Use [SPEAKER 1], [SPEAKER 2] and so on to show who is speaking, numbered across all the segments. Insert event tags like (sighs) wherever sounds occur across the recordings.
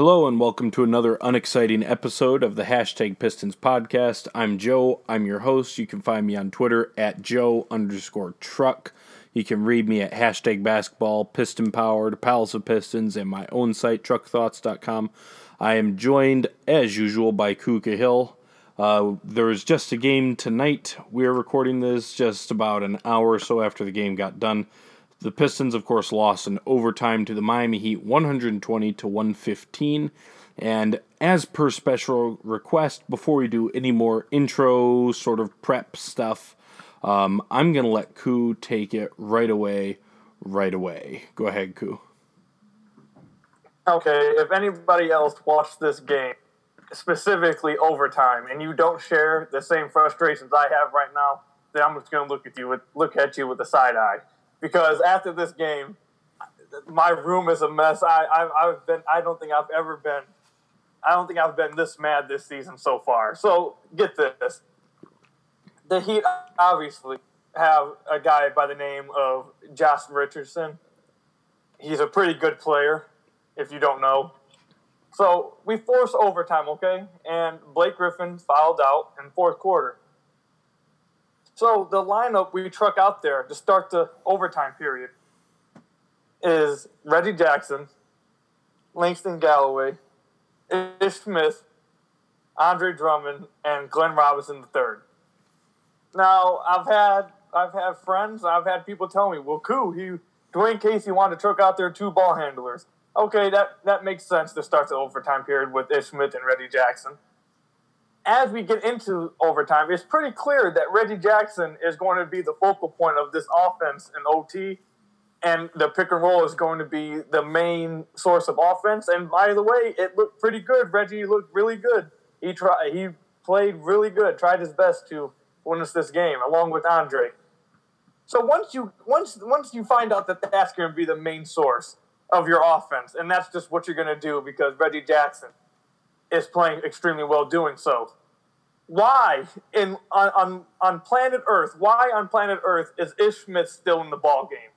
[SPEAKER 1] Hello and welcome to another unexciting episode of the Hashtag Pistons podcast. I'm Joe. I'm your host. You can find me on Twitter at Joe underscore truck. You can read me at hashtag basketball, piston powered, palace of pistons, and my own site, truckthoughts.com. I am joined, as usual, by Kuka Hill. Uh, just a game tonight. We're recording this just about an hour or so after the game got done. The Pistons, of course, lost in overtime to the Miami Heat 120 to 115. And as per special request, before we do any more intro sort of prep stuff, um, I'm going to let Ku take it right away, right away. Go ahead, Ku.
[SPEAKER 2] Okay, if anybody else watched this game, specifically overtime, and you don't share the same frustrations I have right now, then I'm just going to look at you with look at you with a side eye because after this game, my room is a mess. I, I I've been I don't think I've ever been I don't think I've been this mad this season so far. So get this. The Heat obviously have a guy by the name of Josh Richardson. He's a pretty good player, if you don't know. So we force overtime, okay? And Blake Griffin fouled out in fourth quarter. So the lineup we truck out there to start the overtime period is Reggie Jackson, Langston Galloway, Ish Smith, Andre Drummond, and Glenn Robinson III. Now I've had I've had friends, I've had people tell me, well, cool, he Dwane Casey wanted to truck out there two ball handlers. Okay, that, that makes sense to start the overtime period with Ish Smith and Reggie Jackson as we get into overtime, it's pretty clear that Reggie Jackson is going to be the focal point of this offense in OT, and the pick and roll is going to be the main source of offense. And by the way, it looked pretty good. Reggie looked really good. He tried. He played really good. Tried his best to win us this game, along with Andre. So once you once once you find out that that's going to be the main source of your offense, and that's just what you're going to do because Reggie Jackson is playing extremely well doing so. Why in on, on, on planet Earth? Why on planet Earth is Ish Smith still in the ball game?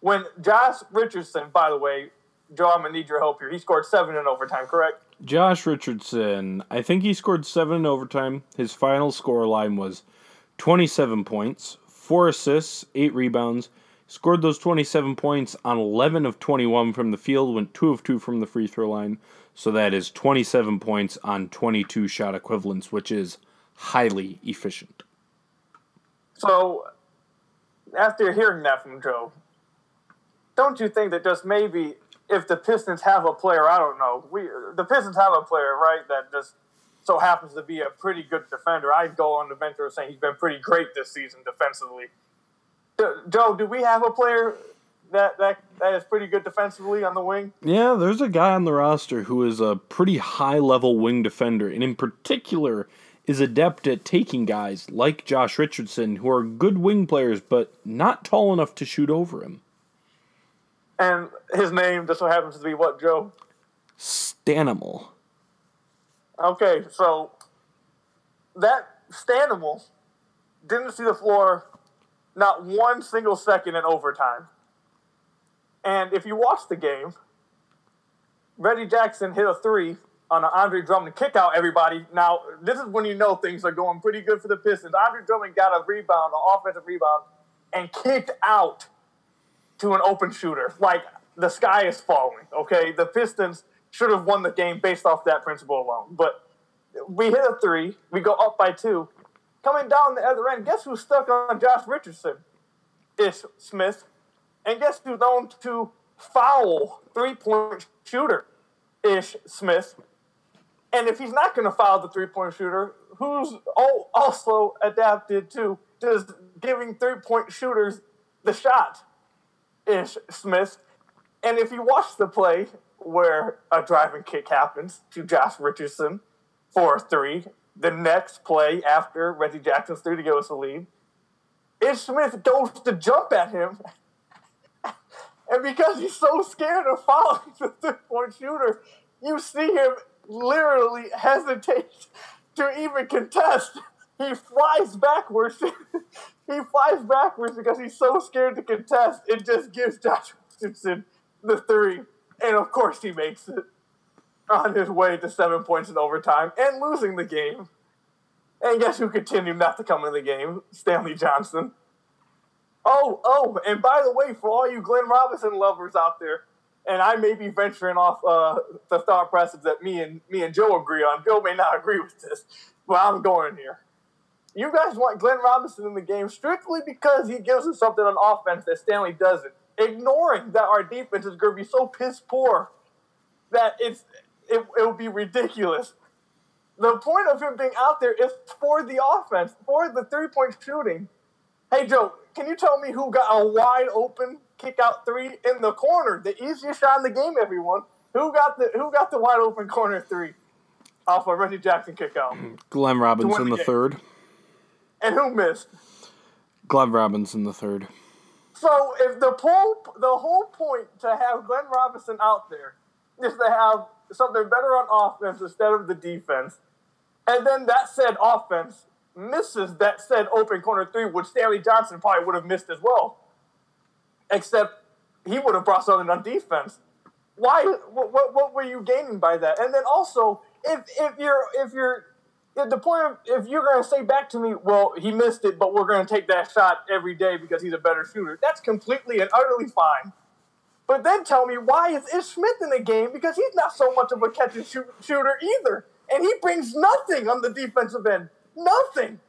[SPEAKER 2] When Josh Richardson, by the way, Joe, I'm gonna need your help here. He scored seven in overtime, correct?
[SPEAKER 1] Josh Richardson, I think he scored seven in overtime. His final score line was 27 points, four assists, eight rebounds. Scored those 27 points on 11 of 21 from the field, went 2 of 2 from the free throw line. So that is 27 points on 22 shot equivalents, which is highly efficient.
[SPEAKER 2] So, after hearing that from Joe, don't you think that just maybe if the Pistons have a player, I don't know, we the Pistons have a player, right, that just so happens to be a pretty good defender. I'd go on the venture saying he's been pretty great this season defensively. Joe, do we have a player that that that is pretty good defensively on the wing.
[SPEAKER 1] Yeah, there's a guy on the roster who is a pretty high level wing defender, and in particular is adept at taking guys like Josh Richardson, who are good wing players but not tall enough to shoot over him.
[SPEAKER 2] And his name just so happens to be what, Joe?
[SPEAKER 1] Stanimal.
[SPEAKER 2] Okay, so that Stanimal didn't see the floor not one single second in overtime. And if you watch the game, Reggie Jackson hit a three on an Andre Drummond kick out, everybody. Now, this is when you know things are going pretty good for the Pistons. Andre Drummond got a rebound, an offensive rebound, and kicked out to an open shooter. Like, the sky is falling, okay? The Pistons should have won the game based off that principle alone. But we hit a three, we go up by two. Coming down the other end, guess who's stuck on Josh Richardson? Ish Smith. And guess who's to foul three point shooter? Ish Smith. And if he's not going to foul the three point shooter, who's also adapted to just giving three point shooters the shot? Ish Smith. And if you watch the play where a driving kick happens to Josh Richardson for three, the next play after Reggie Jackson's three to give us a lead, Ish Smith goes to jump at him and because he's so scared of following (laughs) the three point shooter, you see him literally hesitate to even contest. He flies backwards. (laughs) he flies backwards because he's so scared to contest. It just gives Josh Richardson the three. And of course, he makes it. on his way to seven points in overtime and losing the game. And guess who continued not to come in the game? Stanley Johnson. Oh, oh, and by the way, for all you Glenn Robinson lovers out there, and I may be venturing off uh, the thought process that me and me and Joe agree on. Joe may not (laughs) agree with this, but I'm going here. You guys want Glenn Robinson in the game strictly because he gives us something on offense that Stanley doesn't, ignoring that our defense is going to be so piss poor that it's it, it will be ridiculous. The point of him being out there is for the offense, for the three point shooting. Hey Joe, can you tell me who got a wide open kick out three in the corner, the easiest shot in the game? Everyone, who got the who got the wide open corner three off a Reggie Jackson kick out? (clears throat)
[SPEAKER 1] Glenn Robinson the, the third.
[SPEAKER 2] And who missed?
[SPEAKER 1] Glenn Robinson the third.
[SPEAKER 2] So if the whole the whole point to have Glenn Robinson out there is to have something better on offense instead of the defense, and then that said offense misses that said open corner three, which Stanley Johnson probably would have missed as well. Except he would have brought something on defense. Why? What, what, what were you gaining by that? And then also, if if you're if you're if the point of if you're going to say back to me, well, he missed it, but we're going to take that shot every day because he's a better shooter. That's completely and utterly fine. But then tell me why is Ish Smith in the game because he's not so much of a catch and shoot shooter either, and he brings nothing on the defensive end. Nothing.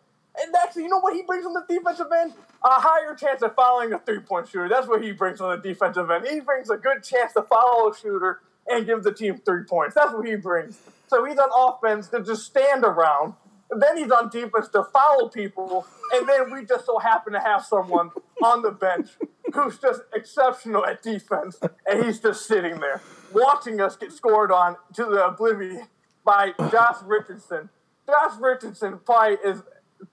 [SPEAKER 2] And that's you know what he brings on the defensive end? A higher chance of following a three point shooter. That's what he brings on the defensive end. He brings a good chance to follow a shooter and give the team three points. That's what he brings. So he's on offense to just stand around. And then he's on defense to follow people. And then we just so happen to have someone on the bench who's just exceptional at defense. And he's just sitting there watching us get scored on to the oblivion by Josh Richardson Josh Richardson probably is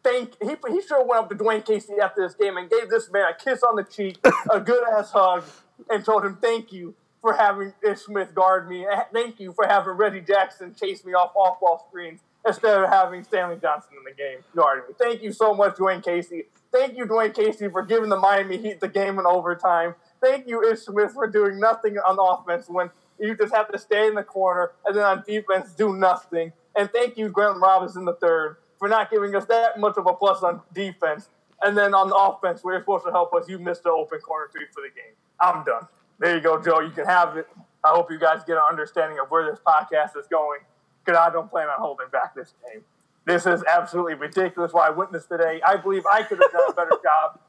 [SPEAKER 2] thank he he have went up to Dwane Casey after this game and gave this man a kiss on the cheek, (laughs) a good ass hug, and told him thank you for having Ish Smith guard me. Eh, thank you for having Reggie Jackson chase me off off ball screens instead of having Stanley Johnson in the game guarding me. Thank you so much, Dwane Casey. Thank you, Dwane Casey, for giving the Miami Heat the game in overtime. Thank you, Ish Smith, for doing nothing on offense when you just have to stay in the corner and then on defense do nothing. And thank you, Grant Robinson III, for not giving us that much of a plus on defense. And then on the offense, where you're supposed to help us, you missed the open corner three for the game. I'm done. There you go, Joe. You can have it. I hope you guys get an understanding of where this podcast is going because I don't plan on holding back this game. This is absolutely ridiculous what I witnessed today. I believe I could have done a better job.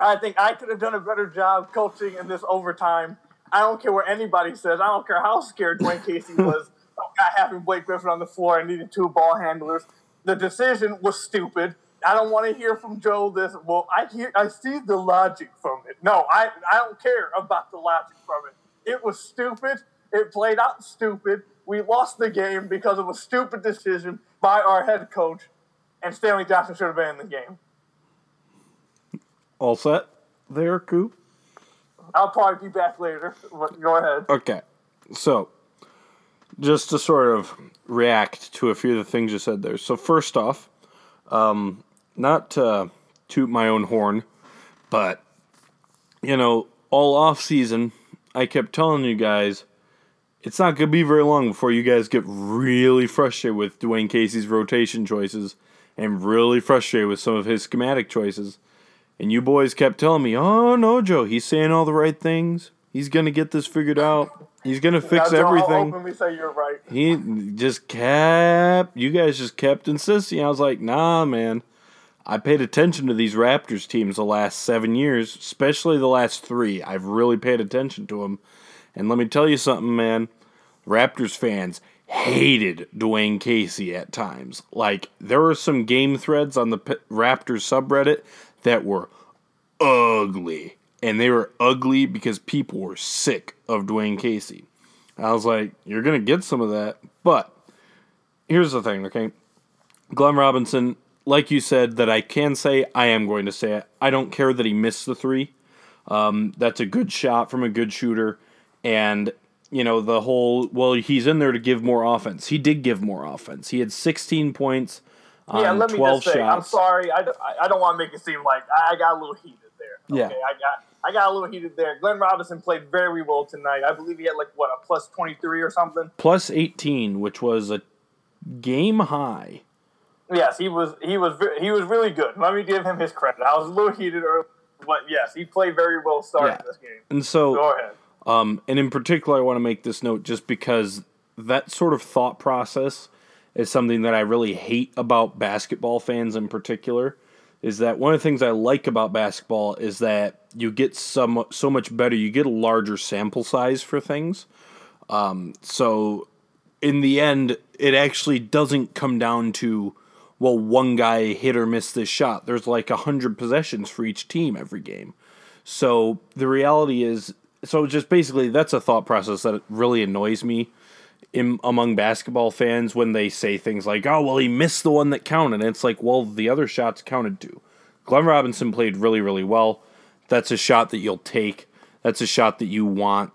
[SPEAKER 2] I think I could have done a better job coaching in this overtime. I don't care what anybody says. I don't care how scared Dwane Casey (laughs) was not having Blake Griffin on the floor and needed two ball handlers. The decision was stupid. I don't want to hear from Joe this. Well, I hear, I see the logic from it. No, I, I don't care about the logic from it. It was stupid. It played out stupid. We lost the game because of a stupid decision by our head coach, and Stanley Johnson should have been in the game.
[SPEAKER 1] All set there, Coop?
[SPEAKER 2] I'll probably be back later. Go ahead.
[SPEAKER 1] Okay. So, just to sort of react to a few of the things you said there. So first off, um, not to toot my own horn, but you know, all off season, I kept telling you guys it's not gonna be very long before you guys get really frustrated with Dwane Casey's rotation choices and really frustrated with some of his schematic choices. And you boys kept telling me, "Oh no, Joe, he's saying all the right things. He's gonna get this figured out." He's gonna fix now, everything.
[SPEAKER 2] Openly say you're right.
[SPEAKER 1] He just kept. You guys just kept insisting. I was like, nah, man. I paid attention to these Raptors teams the last seven years, especially the last three. I've really paid attention to them, and let me tell you something, man. Raptors fans hated Dwane Casey at times. Like there were some game threads on the Raptors subreddit that were ugly and they were ugly because people were sick of Dwane Casey. I was like, you're gonna get some of that, but here's the thing, okay? Glenn Robinson, like you said, that I can say, I am going to say it. I don't care that he missed the three. Um, that's a good shot from a good shooter, and you know the whole. Well, he's in there to give more offense. He did give more offense. He had 16 points. yeah, let me just say, shots.
[SPEAKER 2] I'm sorry. I, I don't want to make it seem like I got a little heated there. Okay? Yeah. I got I got a little heated there. Glenn Robinson played very well tonight. I believe he had like what a plus twenty three or something.
[SPEAKER 1] Plus eighteen, which was a game high.
[SPEAKER 2] Yes, he was. He was. He was really good. Let me give him his credit. I was a little heated earlier, but yes, he played very well starting yeah. this game.
[SPEAKER 1] And so,
[SPEAKER 2] go ahead.
[SPEAKER 1] Um, and in particular, I want to make this note just because that sort of thought process is something that I really hate about basketball fans in particular. Is that one of the things I like about basketball is that you get some so much better. You get a larger sample size for things. Um, so in the end, it actually doesn't come down to well, one guy hit or missed this shot. There's like a hundred possessions for each team every game. So the reality is, so just basically, that's a thought process that really annoys me in, among basketball fans when they say things like, "Oh, well, he missed the one that counted." And it's like, well, the other shots counted too. Glenn Robinson played really, really well. That's a shot that you'll take. That's a shot that you want.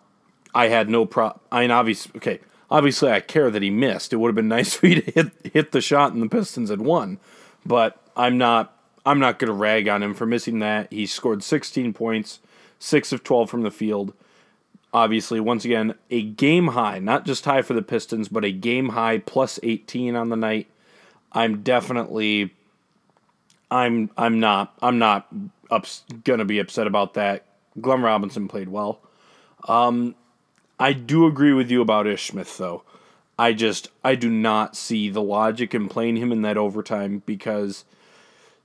[SPEAKER 1] I had no pro. I mean, obviously, okay, obviously, I care that he missed. It would have been (laughs) nice for you to hit hit the shot, and the Pistons had won. But I'm not. I'm not going to rag on him for missing that. He scored 16 points, six of 12 from the field obviously, once again, a game high, not just high for the Pistons, but a game high plus 18 on the night. I'm definitely I'm I'm not I'm not ups, gonna be upset about that. Glenn Robinson played well. Um, I do agree with you about Ish Smith though. I just I do not see the logic in playing him in that overtime because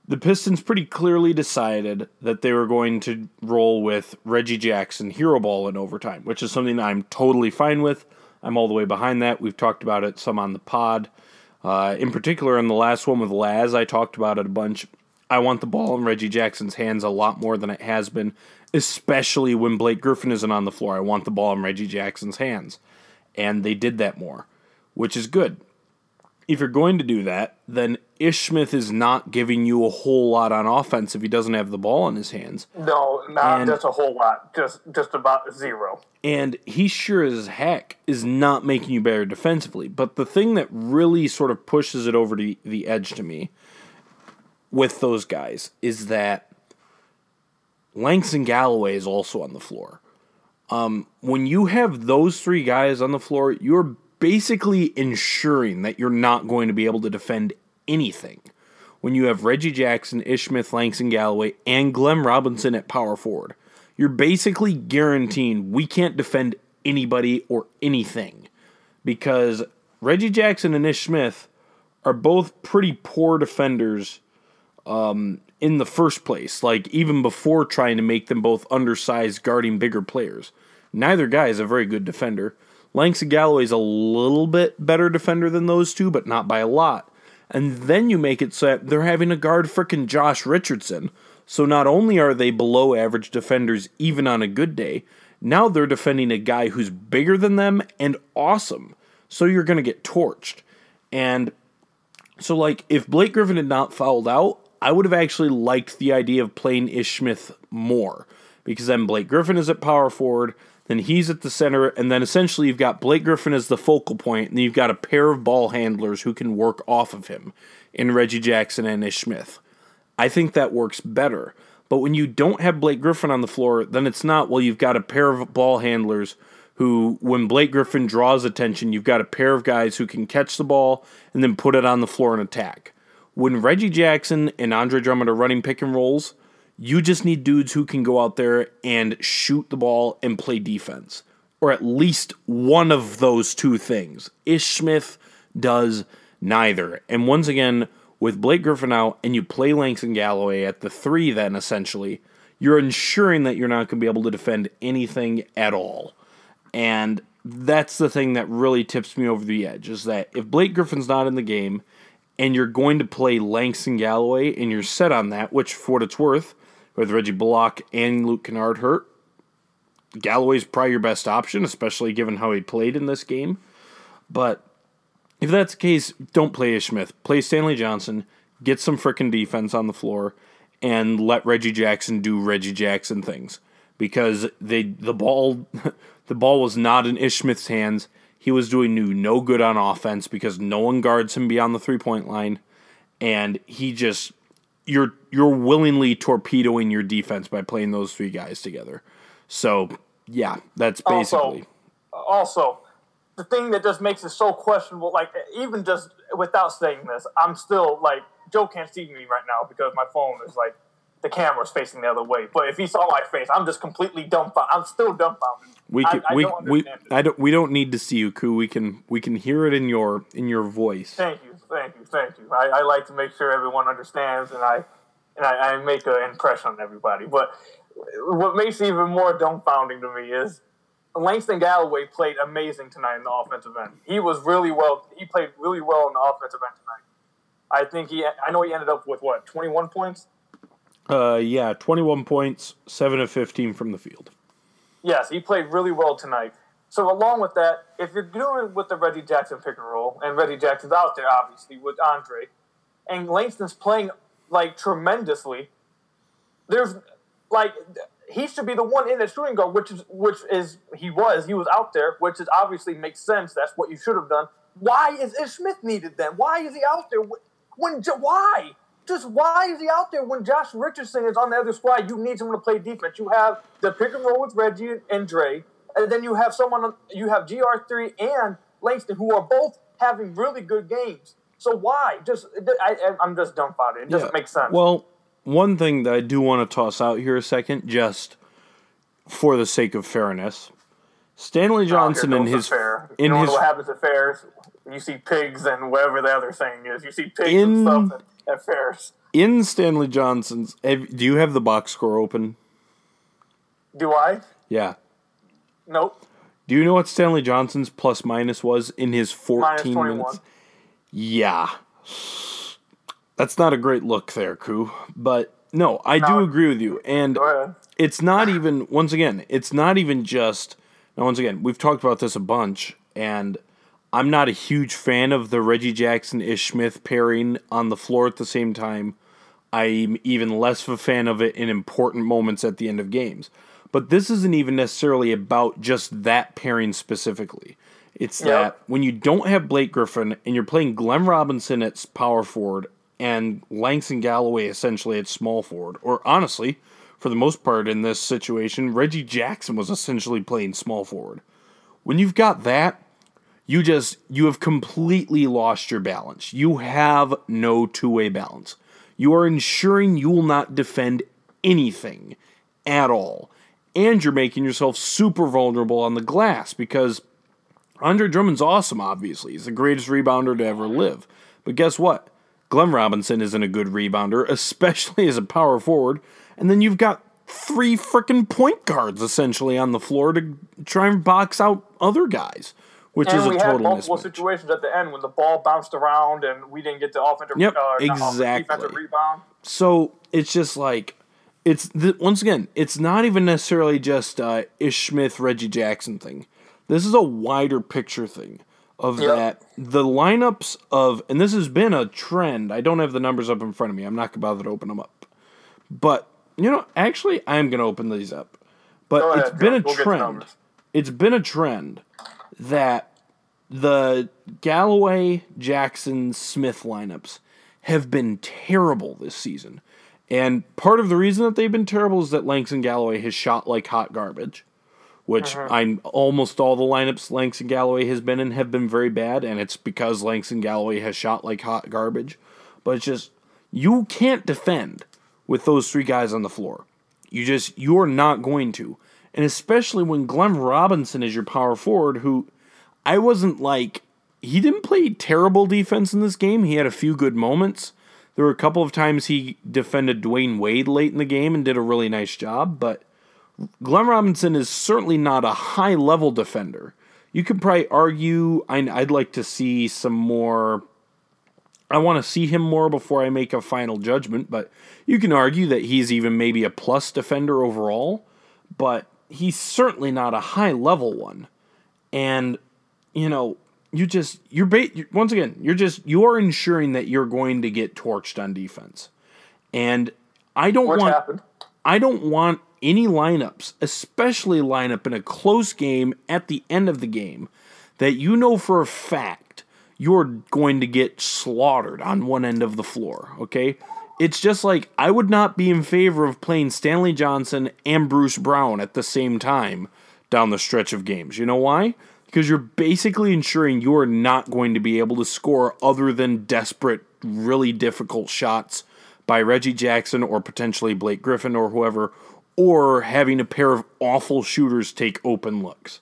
[SPEAKER 1] the Pistons pretty clearly decided that they were going to roll with Reggie Jackson hero ball in overtime, which is something I'm totally fine with. I'm all the way behind that. We've talked about it some on the pod. Uh, in particular, in the last one with Laz, I talked about it a bunch. I want the ball in Reggie Jackson's hands a lot more than it has been, especially when Blake Griffin isn't on the floor. I want the ball in Reggie Jackson's hands. And they did that more, which is good if you're going to do that, then Ish Smith is not giving you a whole lot on offense if he doesn't have the ball in his hands.
[SPEAKER 2] No, not and, just a whole lot. Just just about zero.
[SPEAKER 1] And he sure as heck is not making you better defensively. But the thing that really sort of pushes it over to the edge to me with those guys is that Langston Galloway is also on the floor. Um, when you have those three guys on the floor, you're basically ensuring that you're not going to be able to defend anything when you have Reggie Jackson, Ish Smith, Langston Galloway, and Glenn Robinson at power forward. You're basically guaranteeing we can't defend anybody or anything because Reggie Jackson and Ish Smith are both pretty poor defenders um, in the first place, like even before trying to make them both undersized guarding bigger players. Neither guy is a very good defender. Langston Galloway's a little bit better defender than those two, but not by a lot. And then you make it so that they're having to guard frickin' Josh Richardson. So not only are they below average defenders even on a good day, now they're defending a guy who's bigger than them and awesome. So you're going to get torched. And so, like, if Blake Griffin had not fouled out, I would have actually liked the idea of playing Ish Smith more because then Blake Griffin is at power forward then he's at the center, and then essentially you've got Blake Griffin as the focal point, and you've got a pair of ball handlers who can work off of him in Reggie Jackson and Ish Smith. I think that works better. But when you don't have Blake Griffin on the floor, then it's not, well, you've got a pair of ball handlers who, when Blake Griffin draws attention, you've got a pair of guys who can catch the ball and then put it on the floor and attack. When Reggie Jackson and Andre Drummond are running pick and rolls, you just need dudes who can go out there and shoot the ball and play defense, or at least one of those two things. Ish Smith does neither. And once again, with Blake Griffin out and you play Langston Galloway at the three, then essentially, you're ensuring that you're not going to be able to defend anything at all. And that's the thing that really tips me over the edge is that if Blake Griffin's not in the game and you're going to play Langston Galloway and you're set on that, which for what it's worth, with Reggie Bullock and Luke Kennard hurt. Galloway's probably your best option, especially given how he played in this game. But if that's the case, don't play Ish Smith. Play Stanley Johnson, get some freaking defense on the floor, and let Reggie Jackson do Reggie Jackson things. Because they the ball (laughs) the ball was not in Ish Smith's hands. He was doing no good on offense because no one guards him beyond the three point line. And he just you're you're willingly torpedoing your defense by playing those three guys together. So yeah, that's basically.
[SPEAKER 2] Also, also, the thing that just makes it so questionable, like even just without saying this, I'm still like Joe can't see me right now because my phone is like the camera's facing the other way. But if he saw my face, I'm just completely dumbfounded. I'm still dumbfounded.
[SPEAKER 1] We can,
[SPEAKER 2] I, I
[SPEAKER 1] we
[SPEAKER 2] don't
[SPEAKER 1] we. I don't we don't need to see you, Koo. We can we can hear it in your in your voice.
[SPEAKER 2] Thank you, thank you, thank you. I, I like to make sure everyone understands, and I and I, I make an impression on everybody. But what makes it even more dumbfounding to me is Langston Galloway played amazing tonight in the offensive end. He was really well. He played really well in the offensive end tonight. I think he. I know he ended up with what 21 points.
[SPEAKER 1] Uh, yeah, twenty one points, seven of fifteen from the field.
[SPEAKER 2] Yes, he played really well tonight. So along with that, if you're doing with the Reggie Jackson pick and roll, and Reggie Jackson's out there obviously with Andre, and Langston's playing like tremendously, there's like he should be the one in the shooting guard, which is which is he was he was out there, which is obviously makes sense. That's what you should have done. Why is Ish Smith needed then? Why is he out there? When why? Just why is he out there when Josh Richardson is on the other squad? You need someone to play defense. You have the pick and roll with Reggie and Dre, and then you have someone. You have Gr three and Langston, who are both having really good games. So why? Just I, I'm just dumbfounded. It doesn't make sense.
[SPEAKER 1] Well, one thing that I do want to toss out here a second, just for the sake of fairness, Stanley oh, Johnson
[SPEAKER 2] Oh,
[SPEAKER 1] in his
[SPEAKER 2] fair.
[SPEAKER 1] in
[SPEAKER 2] you know
[SPEAKER 1] his
[SPEAKER 2] what happens at fairs? You see pigs and whatever the other thing is. You see pigs
[SPEAKER 1] In-
[SPEAKER 2] and stuff at, at fairs.
[SPEAKER 1] in Stanley Johnson's. have- Do you have the box score open?
[SPEAKER 2] Do I?
[SPEAKER 1] Yeah.
[SPEAKER 2] Nope.
[SPEAKER 1] Do you know what Stanley Johnson's plus minus was in his
[SPEAKER 2] Minus
[SPEAKER 1] 14
[SPEAKER 2] 21.
[SPEAKER 1] minutes? Yeah. That's not a great look there, Koo. But no, I do agree with you. And it's not even once again, it's not even just now once again, we've talked about this a bunch and I'm not a huge fan of the Reggie Jackson Ish Smith pairing on the floor at the same time. I'm even less of a fan of it in important moments at the end of games. But this isn't even necessarily about just that pairing specifically. It's
[SPEAKER 2] Yep.
[SPEAKER 1] that when you don't have Blake Griffin and you're playing Glenn Robinson at power forward and Langston Galloway essentially at small forward, or honestly, for the most part in this situation, Reggie Jackson was essentially playing small forward. When you've got that, you just you have completely lost your balance. You have no two-way balance. You are ensuring you will not defend anything at all. And you're making yourself super vulnerable on the glass because Andre Drummond's awesome, obviously. He's the greatest rebounder to ever live. But guess what? Glenn Robinson isn't a good rebounder, especially (laughs) as a power forward. And then you've got three freaking point guards essentially on the floor to try and box out other guys, which
[SPEAKER 2] And
[SPEAKER 1] is a
[SPEAKER 2] we had
[SPEAKER 1] total
[SPEAKER 2] multiple
[SPEAKER 1] mismatch.
[SPEAKER 2] situations at the end when the ball bounced around and we didn't get the offensive,
[SPEAKER 1] Yep,
[SPEAKER 2] uh, not offensive,
[SPEAKER 1] exactly.
[SPEAKER 2] rebound.
[SPEAKER 1] So it's just like it's th- once again, it's not even necessarily just uh, Ish Smith, Reggie Jackson thing. This is a wider picture thing of
[SPEAKER 2] Yep.
[SPEAKER 1] that the lineups of, and this has been a trend. I don't have the numbers up in front of me. I'm not gonna bother to open them up, but you know, actually, I am gonna open these up. But it's been a
[SPEAKER 2] We'll
[SPEAKER 1] trend. It's been a trend that the Galloway, Jackson, Smith lineups have been terrible this season. And part of the reason that they've been terrible is that Langston Galloway has shot like hot garbage, which
[SPEAKER 2] Uh-huh.
[SPEAKER 1] I'm almost all the lineups Langston Galloway has been in have been very bad, and it's because Langston Galloway has shot like hot garbage. But it's just you can't defend with those three guys on the floor. You just you're not going to. And especially when Glenn Robinson is your power forward who I wasn't like he didn't play terrible defense in this game. He had a few good moments. There were a couple of times he defended Dwyane Wade late in the game and did a really nice job, but Glenn Robinson is certainly not a high level defender. You could probably argue I'd like to see some more. I want to see him more before I make a final judgment, but you can argue that he's even maybe a plus defender overall, but he's certainly not a high level one. And you know, you just you're ba- once again, you're just you're ensuring that you're going to get torched on defense. And I don't want
[SPEAKER 2] happened.
[SPEAKER 1] I don't want any lineups, especially lineup in a close game at the end of the game, that you know for a fact you're going to get slaughtered on one end of the floor, okay? it's just like I would not be in favor of playing Stanley Johnson and Bruce Brown at the same time down the stretch of games. You know why? Because you're basically ensuring you are not going to be able to score other than desperate, really difficult shots by Reggie Jackson or potentially Blake Griffin or whoever, or having a pair of awful shooters take open looks.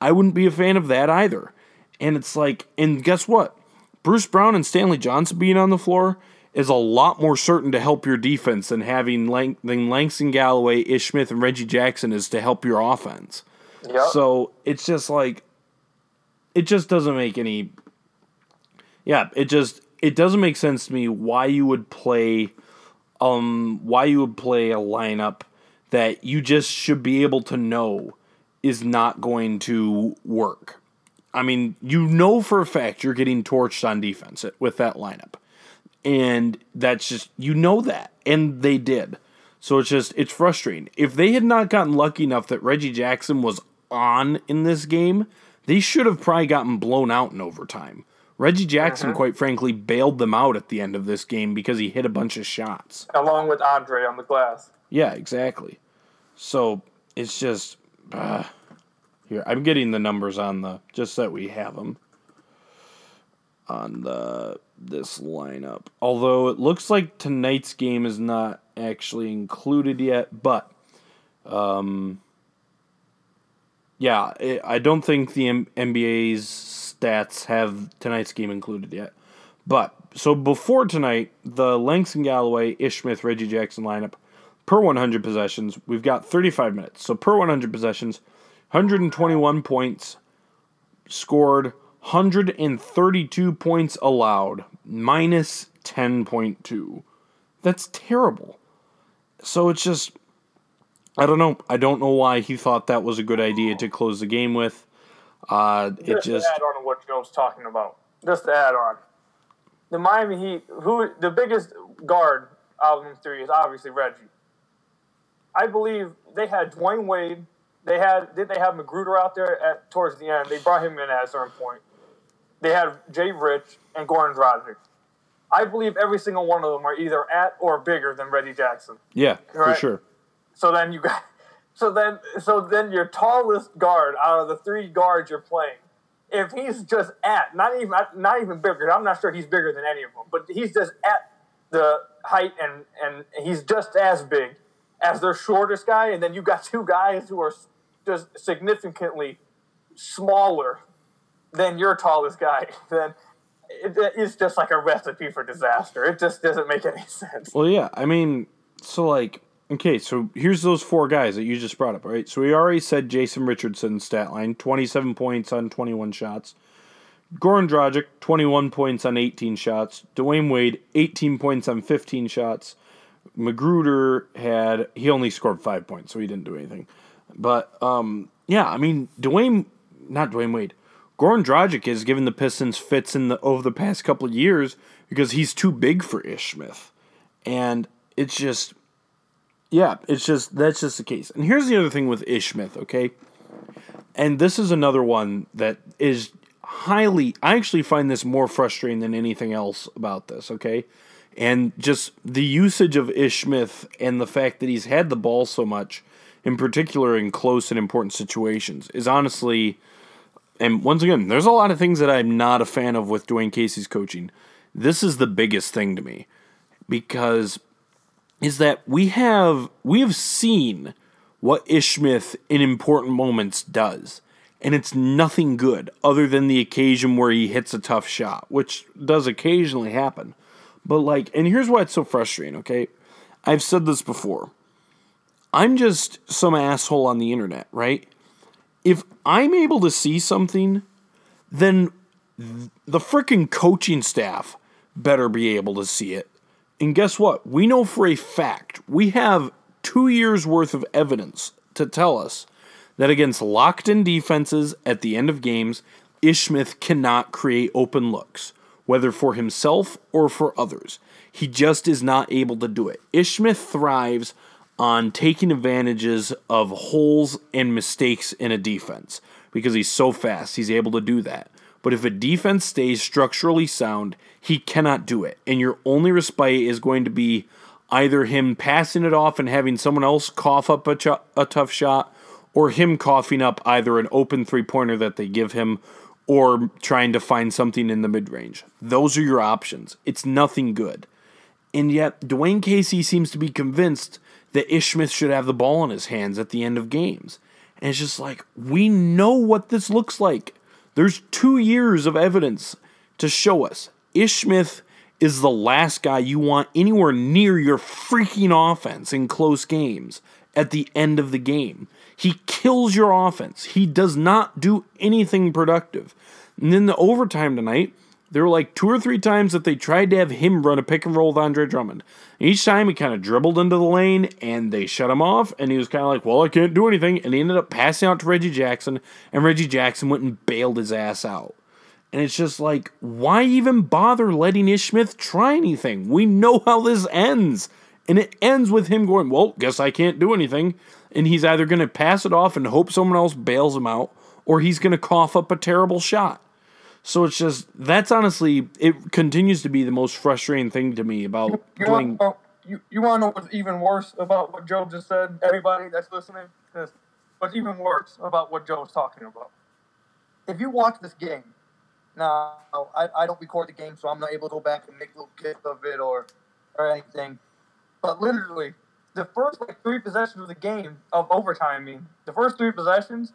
[SPEAKER 1] I wouldn't be a fan of that either. And it's like, and guess what? Bruce Brown and Stanley Johnson being on the floor is a lot more certain to help your defense than having Lang- than Langston Galloway, Ish Smith, and Reggie Jackson is to help your offense.
[SPEAKER 2] Yep.
[SPEAKER 1] So it's just like it just doesn't make any Yeah, it just it doesn't make sense to me why you would play um why you would play a lineup that you just should be able to know is not going to work. I mean, you know for a fact you're getting torched on defense with that lineup. And that's just you know that and they did. So it's just it's frustrating. If they had not gotten lucky enough that Reggie Jackson was on in this game, they should have probably gotten blown out in overtime. Reggie Jackson, quite frankly, bailed them out at the end of this game because he hit a bunch of shots.
[SPEAKER 2] Along with Andre on the glass.
[SPEAKER 1] Yeah, exactly. So it's just uh, here. I'm getting the numbers on the just so that we have them on the this lineup. Although it looks like tonight's game is not actually included yet, but um, yeah, I don't think the M- NBA's stats have tonight's game included yet. But so before tonight, the Langston Galloway, Ish Smith, Reggie Jackson lineup per 100 possessions, we've got 35 minutes. So per 100 possessions, 121 points scored, 132 points allowed, minus 10.2. That's terrible. So it's just I don't know. I don't know why he thought that was a good idea to close the game with. Uh, it
[SPEAKER 2] Just,
[SPEAKER 1] just
[SPEAKER 2] to add on to what Joe's talking about. Just to add on. The Miami Heat, who the biggest guard out of them three is obviously Reggie. I believe they had Dwyane Wade. They had did they have McGruder out there at towards the end? They brought him in at a certain point. They had Jay Rich and Goran Dragic. I believe every single one of them are either at or bigger than Reggie Jackson.
[SPEAKER 1] yeah, for sure.
[SPEAKER 2] So then you got, so then so then your tallest guard out of the three guards you're playing, if he's just at not even not even bigger, I'm not sure he's bigger than any of them, but he's just at the height and and he's just as big as their shortest guy, and then you got two guys who are just significantly smaller than your tallest guy. (laughs) Then it, it's just like a recipe for disaster. It just doesn't make any (laughs) sense.
[SPEAKER 1] Well, yeah. I mean, so like, okay, so here's those four guys that you just brought up, right? So we already said Jason Richardson's stat line: twenty-seven points on twenty-one shots. Goran Dragic, 21 points on 18 shots. Dwyane Wade, 18 points on 15 shots. McGruder had he only scored five points, so he didn't do anything. But um, yeah, I mean Dwayne, not Dwyane Wade, Goran Dragic has given the Pistons fits in the over the past couple of years because he's too big for Ish Smith, and it's just yeah, it's just that's just the case. And here's the other thing with Ish Smith, okay, and this is another one that is highly. I actually find this more frustrating than anything else about this, okay. And just the usage of Ish Smith and the fact that he's had the ball so much, in particular in close and important situations, is honestly and once again, there's a lot of things that I'm not a fan of with Dwane Casey's coaching. This is the biggest thing to me because is that we have we have seen what Ish Smith in important moments does. And it's nothing good other than the occasion where he hits a tough shot, which does occasionally happen. But like and here's why it's so frustrating, okay? I've said this before. I'm just some asshole on the internet, right? if I'm able to see something, then the freaking coaching staff better be able to see it. And guess what? We know for a fact, we have two years worth of evidence to tell us that against locked in defenses at the end of games, Ish Smith cannot create open looks, whether for himself or for others. He just is not able to do it. Ish Smith thrives on taking advantages of holes and mistakes in a defense because he's so fast. He's able to do that. But if a defense stays structurally sound, he cannot do it. And your only respite is going to be either him passing it off and having someone else cough up a, ch- a tough shot, or him coughing up either an open three pointer that they give him or trying to find something in the mid range. Those are your options. It's nothing good. And yet, Dwane Casey seems to be convinced that Ish Smith should have the ball in his hands at the end of games. And it's just like, we know what this looks like. There's two years of evidence to show us. Ish Smith is the last guy you want anywhere near your freaking offense in close games at the end of the game. He kills your offense. He does not do anything productive. And then the overtime tonight, there were like two or three times that they tried to have him run a pick and roll with Andre Drummond. And each time he kind of dribbled into the lane and they shut him off. And he was kind of like, well, I can't do anything. And he ended up passing out to Reggie Jackson. And Reggie Jackson went and bailed his ass out. And it's just like, why even bother letting Ish Smith try anything? We know how this ends. And it ends with him going, well, guess I can't do anything. And he's either going to pass it off and hope someone else bails him out, or he's going to cough up a terrible shot. So it's just that's honestly it continues to be the most frustrating thing to me about
[SPEAKER 2] You, you,
[SPEAKER 1] doing.
[SPEAKER 2] want, you, you want to know what's even worse about what Joe just said? Everybody that's listening, this, what's even worse about what Joe's talking about? If you watch this game, now I, I don't record the game, so I'm not able to go back and make little clips of it or or anything. But literally, the first like three possessions of the game of overtime, I mean, the first three possessions,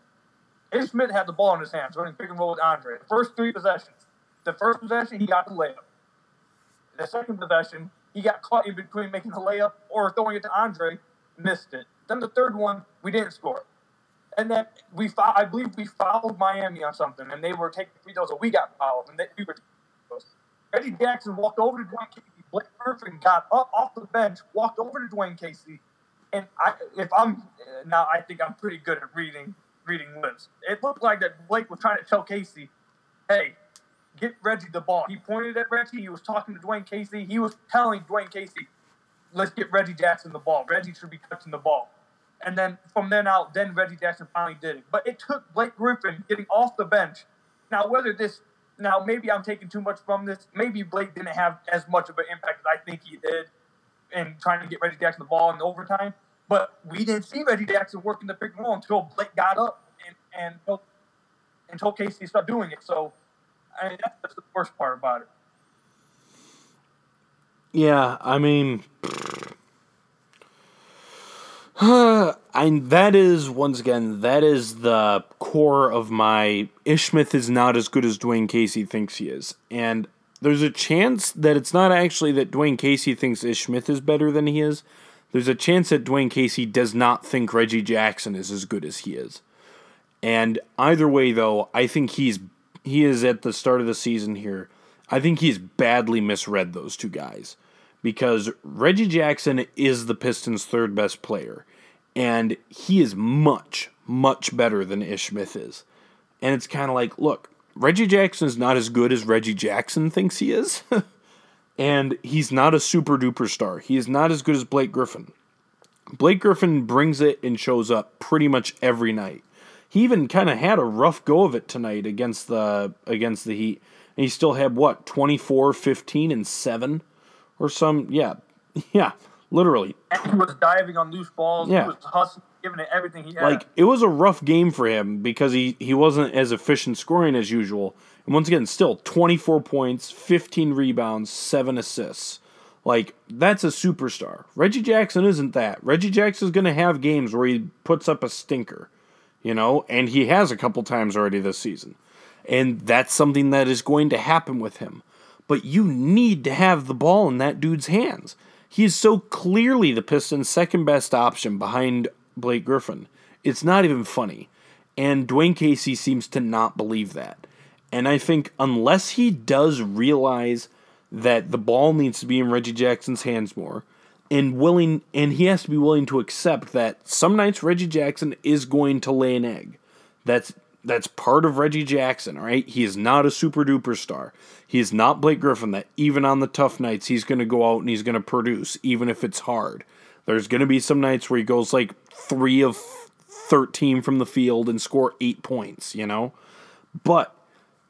[SPEAKER 2] Ish Smith had the ball in his hands running pick and roll with Andre. The first three possessions. The first possession, he got the layup. The second possession, he got caught in between making the layup or throwing it to Andre, missed it. Then the third one, we didn't score. And then we, fou- I believe we fouled Miami on something, and they were taking free throws, and we got fouled, and they, we were. Reggie Jackson walked over to Dwane Casey. Blake Griffin got up off the bench, walked over to Dwane Casey, and I, if I'm now, I think I'm pretty good at reading reading lips. It looked like that Blake was trying to tell Casey, "Hey, get Reggie the ball." He pointed at Reggie. He was talking to Dwane Casey. He was telling Dwane Casey, "Let's get Reggie Jackson the ball. Reggie should be touching the ball." And then from then out, then Reggie Jackson finally did it. But it took Blake Griffin getting off the bench. Now, whether this now maybe I'm taking too much from this. Maybe Blake didn't have as much of an impact as I think he did in trying to get Reggie Jackson the ball in the overtime. But we didn't see Reggie Jackson working the pick and roll until Blake got up and and told, and told Casey to start doing it. So I mean, that's, that's the worst part about it.
[SPEAKER 1] Yeah, I mean, (sighs) I that is once again that is the core of my Ish Smith is not as good as Dwane Casey thinks he is, and there's a chance that it's not actually that Dwane Casey thinks Ish Smith is better than he is. There's a chance that Dwane Casey does not think Reggie Jackson is as good as he is. And either way, though, I think he's he is at the start of the season here. I think he's badly misread those two guys because Reggie Jackson is the Pistons' third best player, and he is much much better than Ish Smith is. And it's kind of like, look, Reggie Jackson is not as good as Reggie Jackson thinks he is. (laughs) and he's not a super duper star. He is not as good as Blake Griffin. Blake Griffin brings it and shows up pretty much every night. He even kind of had a rough go of it tonight against the against the Heat. And he still had what, 24, 15 and 7 or some yeah. (laughs) Yeah, literally.
[SPEAKER 2] And he was diving on loose balls.
[SPEAKER 1] Yeah.
[SPEAKER 2] He was hustling, giving it everything he had.
[SPEAKER 1] Like it was a rough game for him because he he wasn't as efficient scoring as usual. And once again, still 24 points, 15 rebounds, 7 assists. Like that's a superstar. Reggie Jackson isn't that. Reggie Jackson's going to have games where he puts up a stinker, you know, and he has a couple times already this season. And that's something that is going to happen with him. But you need to have the ball in that dude's hands. He is so clearly the Pistons' second best option behind Blake Griffin. It's not even funny. And Dwane Casey seems to not believe that. And I think unless he does realize that the ball needs to be in Reggie Jackson's hands more, and willing and he has to be willing to accept that some nights Reggie Jackson is going to lay an egg. That's that's part of Reggie Jackson, right? He is not a super duper star. He is not Blake Griffin that even on the tough nights he's going to go out and he's going to produce even if it's hard. There's going to be some nights where he goes like 3 of 13 from the field and score 8 points, you know? But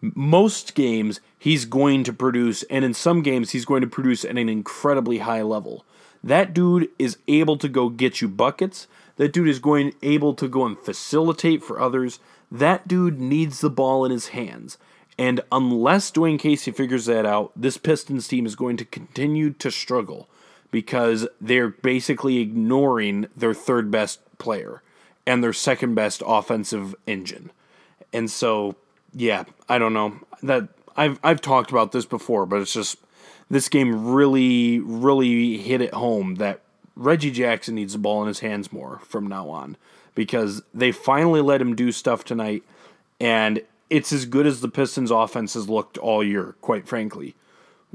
[SPEAKER 1] most games he's going to produce, and in some games he's going to produce at an incredibly high level. That dude is able to go get you buckets. That dude is going able to go and facilitate for others. That dude needs the ball in his hands. And unless Dwane Casey figures that out, this Pistons team is going to continue to struggle because they're basically ignoring their third best player and their second best offensive engine. And so, yeah, I don't know. That I've I've talked about this before, but it's just this game really really hit it home that Reggie Jackson needs the ball in his hands more from now on because they finally let him do stuff tonight and it's as good as the Pistons offense has looked all year, quite frankly,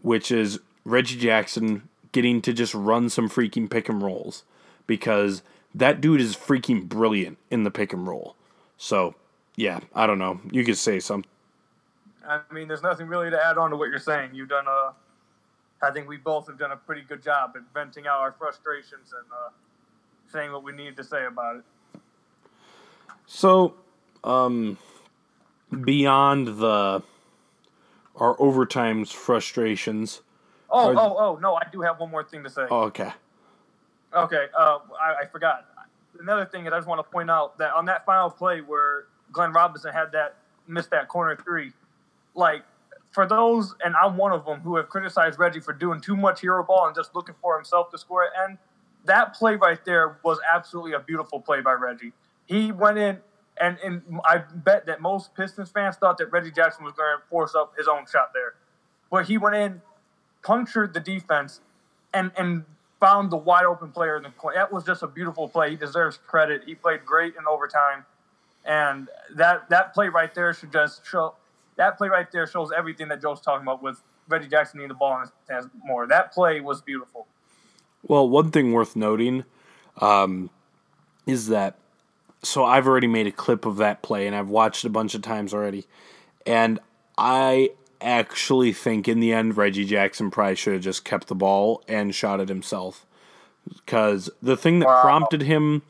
[SPEAKER 1] which is Reggie Jackson getting to just run some freaking pick and rolls because that dude is freaking brilliant in the pick and roll. So, yeah, I don't know. You could say something.
[SPEAKER 2] I mean, there's nothing really to add on to what you're saying. You've done a, I think we both have done a pretty good job at venting out our frustrations and uh, saying what we need to say about it.
[SPEAKER 1] So, um, beyond the our overtime's frustrations.
[SPEAKER 2] Oh, oh, oh! No, I do have one more thing to say.
[SPEAKER 1] Oh, okay.
[SPEAKER 2] Okay, uh, I, I forgot. Another thing that I just want to point out that on that final play where Glenn Robinson had that missed that corner three, like for those, and I'm one of them who have criticized Reggie for doing too much hero ball and just looking for himself to score. And that play right there was absolutely a beautiful play by Reggie. He went in and and I bet that most Pistons fans thought that Reggie Jackson was going to force up his own shot there, but he went in, punctured the defense, and and found the wide open player in the corner. That was just a beautiful play. He deserves credit. He played great in overtime, and that that play right there should just show. That play right there shows everything that Joe's talking about with Reggie Jackson needing the ball in his more. That play was beautiful.
[SPEAKER 1] Well, one thing worth noting um, is that so I've already made a clip of that play and I've watched it a bunch of times already. And I actually think in the end Reggie Jackson probably should have just kept the ball and shot it himself. Because the thing that wow. prompted him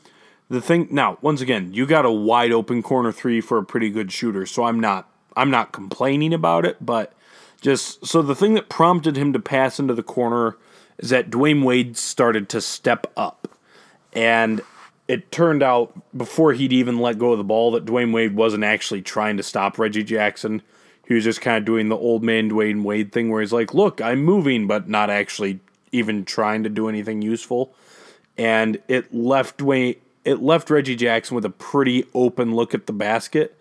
[SPEAKER 1] the thing now, once again, you got a wide open corner three for a pretty good shooter, so I'm not I'm not complaining about it, but just so the thing that prompted him to pass into the corner is that Dwyane Wade started to step up. And it turned out before he'd even let go of the ball that Dwyane Wade wasn't actually trying to stop Reggie Jackson. He was just kind of doing the old man Dwyane Wade thing where he's like, look, I'm moving, but not actually even trying to do anything useful. And it left Dwyane, it left Reggie Jackson with a pretty open look at the basket.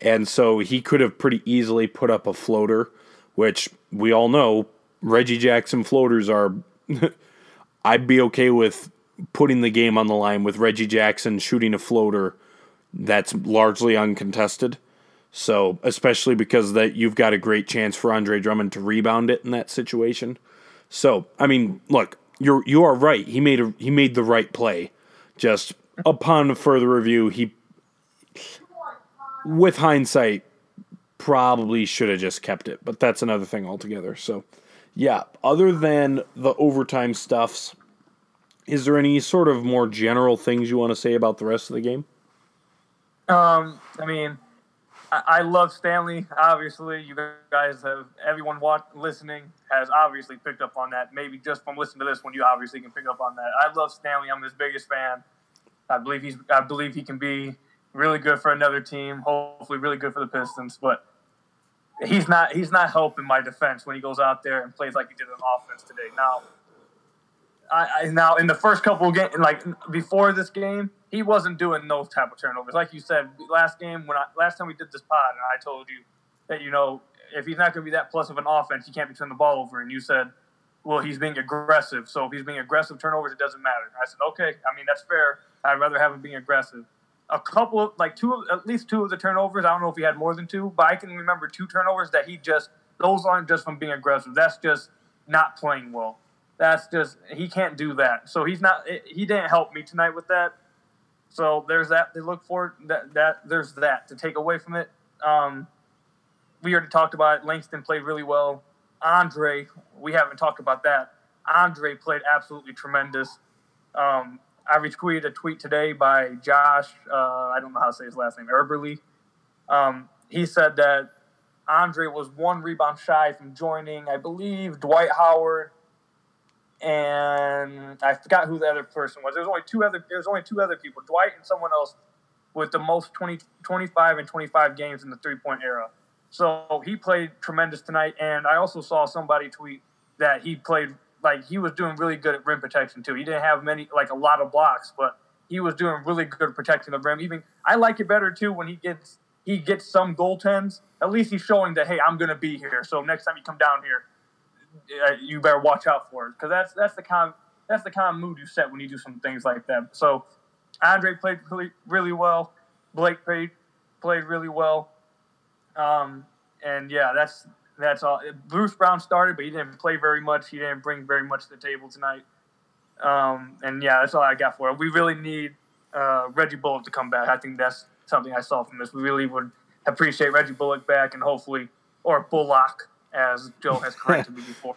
[SPEAKER 1] And so he could have pretty easily put up a floater, which we all know Reggie Jackson floaters are. (laughs) I'd be okay with putting the game on the line with Reggie Jackson shooting a floater that's largely uncontested. So, especially because that you've got a great chance for Andre Drummond to rebound it in that situation. So, I mean, look, you're you are right. He made a he made the right play. Just upon further review, he with hindsight probably should have just kept it, but that's another thing altogether. So, yeah, other than the overtime stuffs, is there any sort of more general things you want to say about the rest of the game?
[SPEAKER 2] Um, I mean, I, I love Stanley. Obviously, you guys have everyone listening has obviously picked up on that. Maybe just from listening to this one, you obviously can pick up on that. I love Stanley. I'm his biggest fan. I believe he's. I believe he can be really good for another team. Hopefully, really good for the Pistons. But he's not. He's not helping my defense when he goes out there and plays like he did on offense today. Now, I, I, now in the first couple of games, like before this game, he wasn't doing those type of turnovers. Like you said, last game when I, last time we did this pod, and I told you that you know if he's not going to be that plus of an offense, he can't be turning the ball over. And you said, well, he's being aggressive. So if he's being aggressive turnovers, it doesn't matter. I said, okay. I mean, that's fair. I'd rather have him being aggressive. A couple of like two, at least two of the turnovers. I don't know if he had more than two, but I can remember two turnovers that he just those aren't just from being aggressive. That's just not playing well. That's just he can't do that. So he's not. He didn't help me tonight with that. So there's that to look for. That that there's that to take away from it. Um, we already talked about it. Langston played really well. Andre, we haven't talked about that. Andre played absolutely tremendous. Um, I retweeted a tweet today by Josh. Uh, I don't know how to say his last name. Eberly. Um, he said that Andre was one rebound shy from joining, I believe, Dwight Howard and I forgot who the other person was. There was only two other. There was only two other people, Dwight and someone else, with the most 20, 25 and 25 games in the three point era. So he played tremendous tonight. And I also saw somebody tweet that he played like he was doing really good at rim protection too. He didn't have many like a lot of blocks, but he was doing really good protecting the rim. Even I like it better too when he gets he gets some goaltends. At least he's showing that hey, I'm gonna be here. So next time you come down here, uh, you better watch out for it because that's that's the kind that's the kind of mood you set when you do some things like that. So Andre played really, really well. Blake played played really well. Um, and yeah, that's that's all. Bruce Brown started, but he didn't play very much. He didn't bring very much to the table tonight. Um, and yeah, that's all I got for it. We really need uh, Reggie Bullock to come back. I think that's something I saw from this. We really would appreciate Reggie Bullock back, and hopefully, or Bullock, as Joe has corrected me (laughs) before.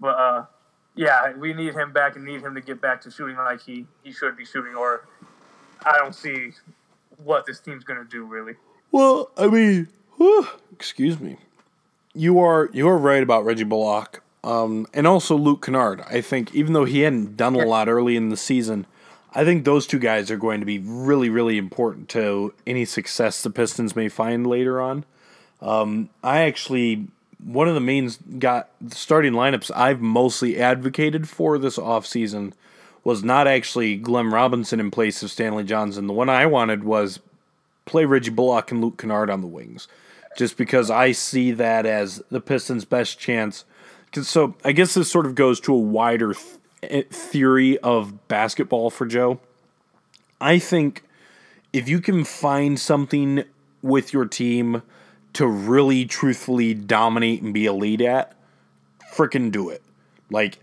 [SPEAKER 2] But uh, yeah, we need him back and need him to get back to shooting like he, he should be shooting, or I don't see what this team's going to do really.
[SPEAKER 1] Well, I mean, whew, excuse me. You are you are right about Reggie Bullock, um, and also Luke Kennard. I think even though he hadn't done a lot early in the season, I think those two guys are going to be really really important to any success the Pistons may find later on. Um, I actually one of the main got starting lineups I've mostly advocated for this offseason was not actually Glenn Robinson in place of Stanley Johnson. The one I wanted was play Reggie Bullock and Luke Kennard on the wings, just because I see that as the Pistons' best chance. So I guess this sort of goes to a wider th- eh, theory of basketball for Joe. I think if you can find something with your team – to really truthfully dominate and be a lead at, freaking do it. Like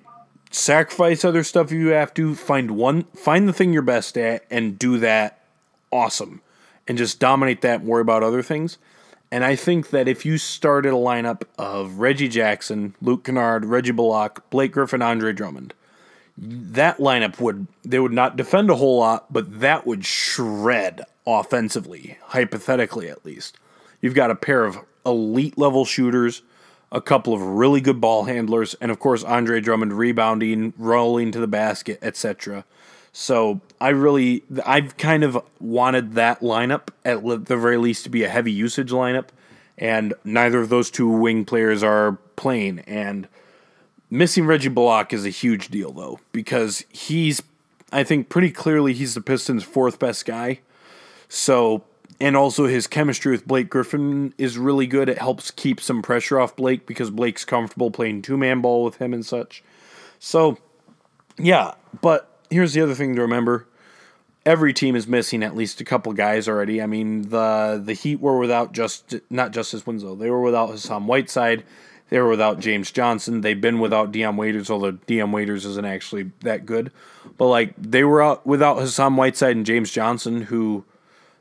[SPEAKER 1] sacrifice other stuff if you have to, find one find the thing you're best at and do that awesome. And just dominate that and worry about other things. And I think that if you started a lineup of Reggie Jackson, Luke Kennard, Reggie Bullock, Blake Griffin, Andre Drummond, that lineup would they would not defend a whole lot, but that would shred offensively, hypothetically at least. You've got a pair of elite level shooters, a couple of really good ball handlers, and of course Andre Drummond rebounding, rolling to the basket, etc. So I really, I've kind of wanted that lineup at the very least to be a heavy usage lineup, and neither of those two wing players are playing. And missing Reggie Bullock is a huge deal though because he's, I think, pretty clearly he's the Pistons' fourth best guy. So and also his chemistry with Blake Griffin is really good. It helps keep some pressure off Blake because Blake's comfortable playing two man ball with him and such. So, yeah, but here's the other thing to remember. Every team is missing at least a couple guys already. I mean, the the Heat were without just not Justice Winslow. They were without Hassan Whiteside. They were without James Johnson. They've been without Dion Waiters, although Dion Waiters isn't actually that good. But like they were out without Hassan Whiteside and James Johnson, who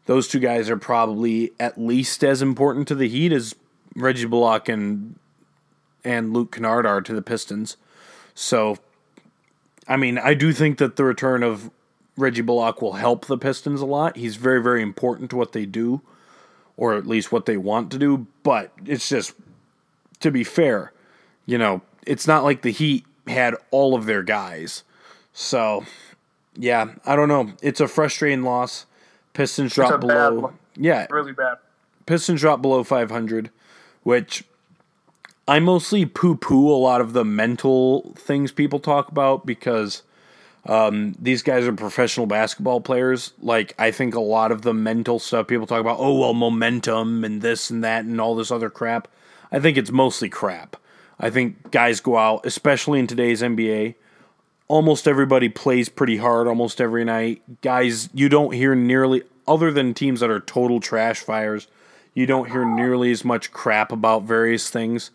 [SPEAKER 1] those two guys are probably at least as important to the Heat as Reggie Bullock and and Luke Kennard are to the Pistons. So, I mean, I do think that the return of Reggie Bullock will help the Pistons a lot. He's very, very important to what they do, or at least what they want to do. But it's just, to be fair, you know, it's not like the Heat had all of their guys. So, yeah, I don't know. It's a frustrating loss. Pistons drop below. Yeah,
[SPEAKER 2] really bad.
[SPEAKER 1] Pistons drop below 500, which I mostly poo poo a lot of the mental things people talk about because um, these guys are professional basketball players. Like, I think a lot of the mental stuff people talk about, oh, well, momentum and this and that and all this other crap. I think it's mostly crap. I think guys go out, especially in today's NBA, almost everybody plays pretty hard almost every night. Guys, you don't hear nearly other than teams that are total trash fires, you don't hear nearly as much crap about various things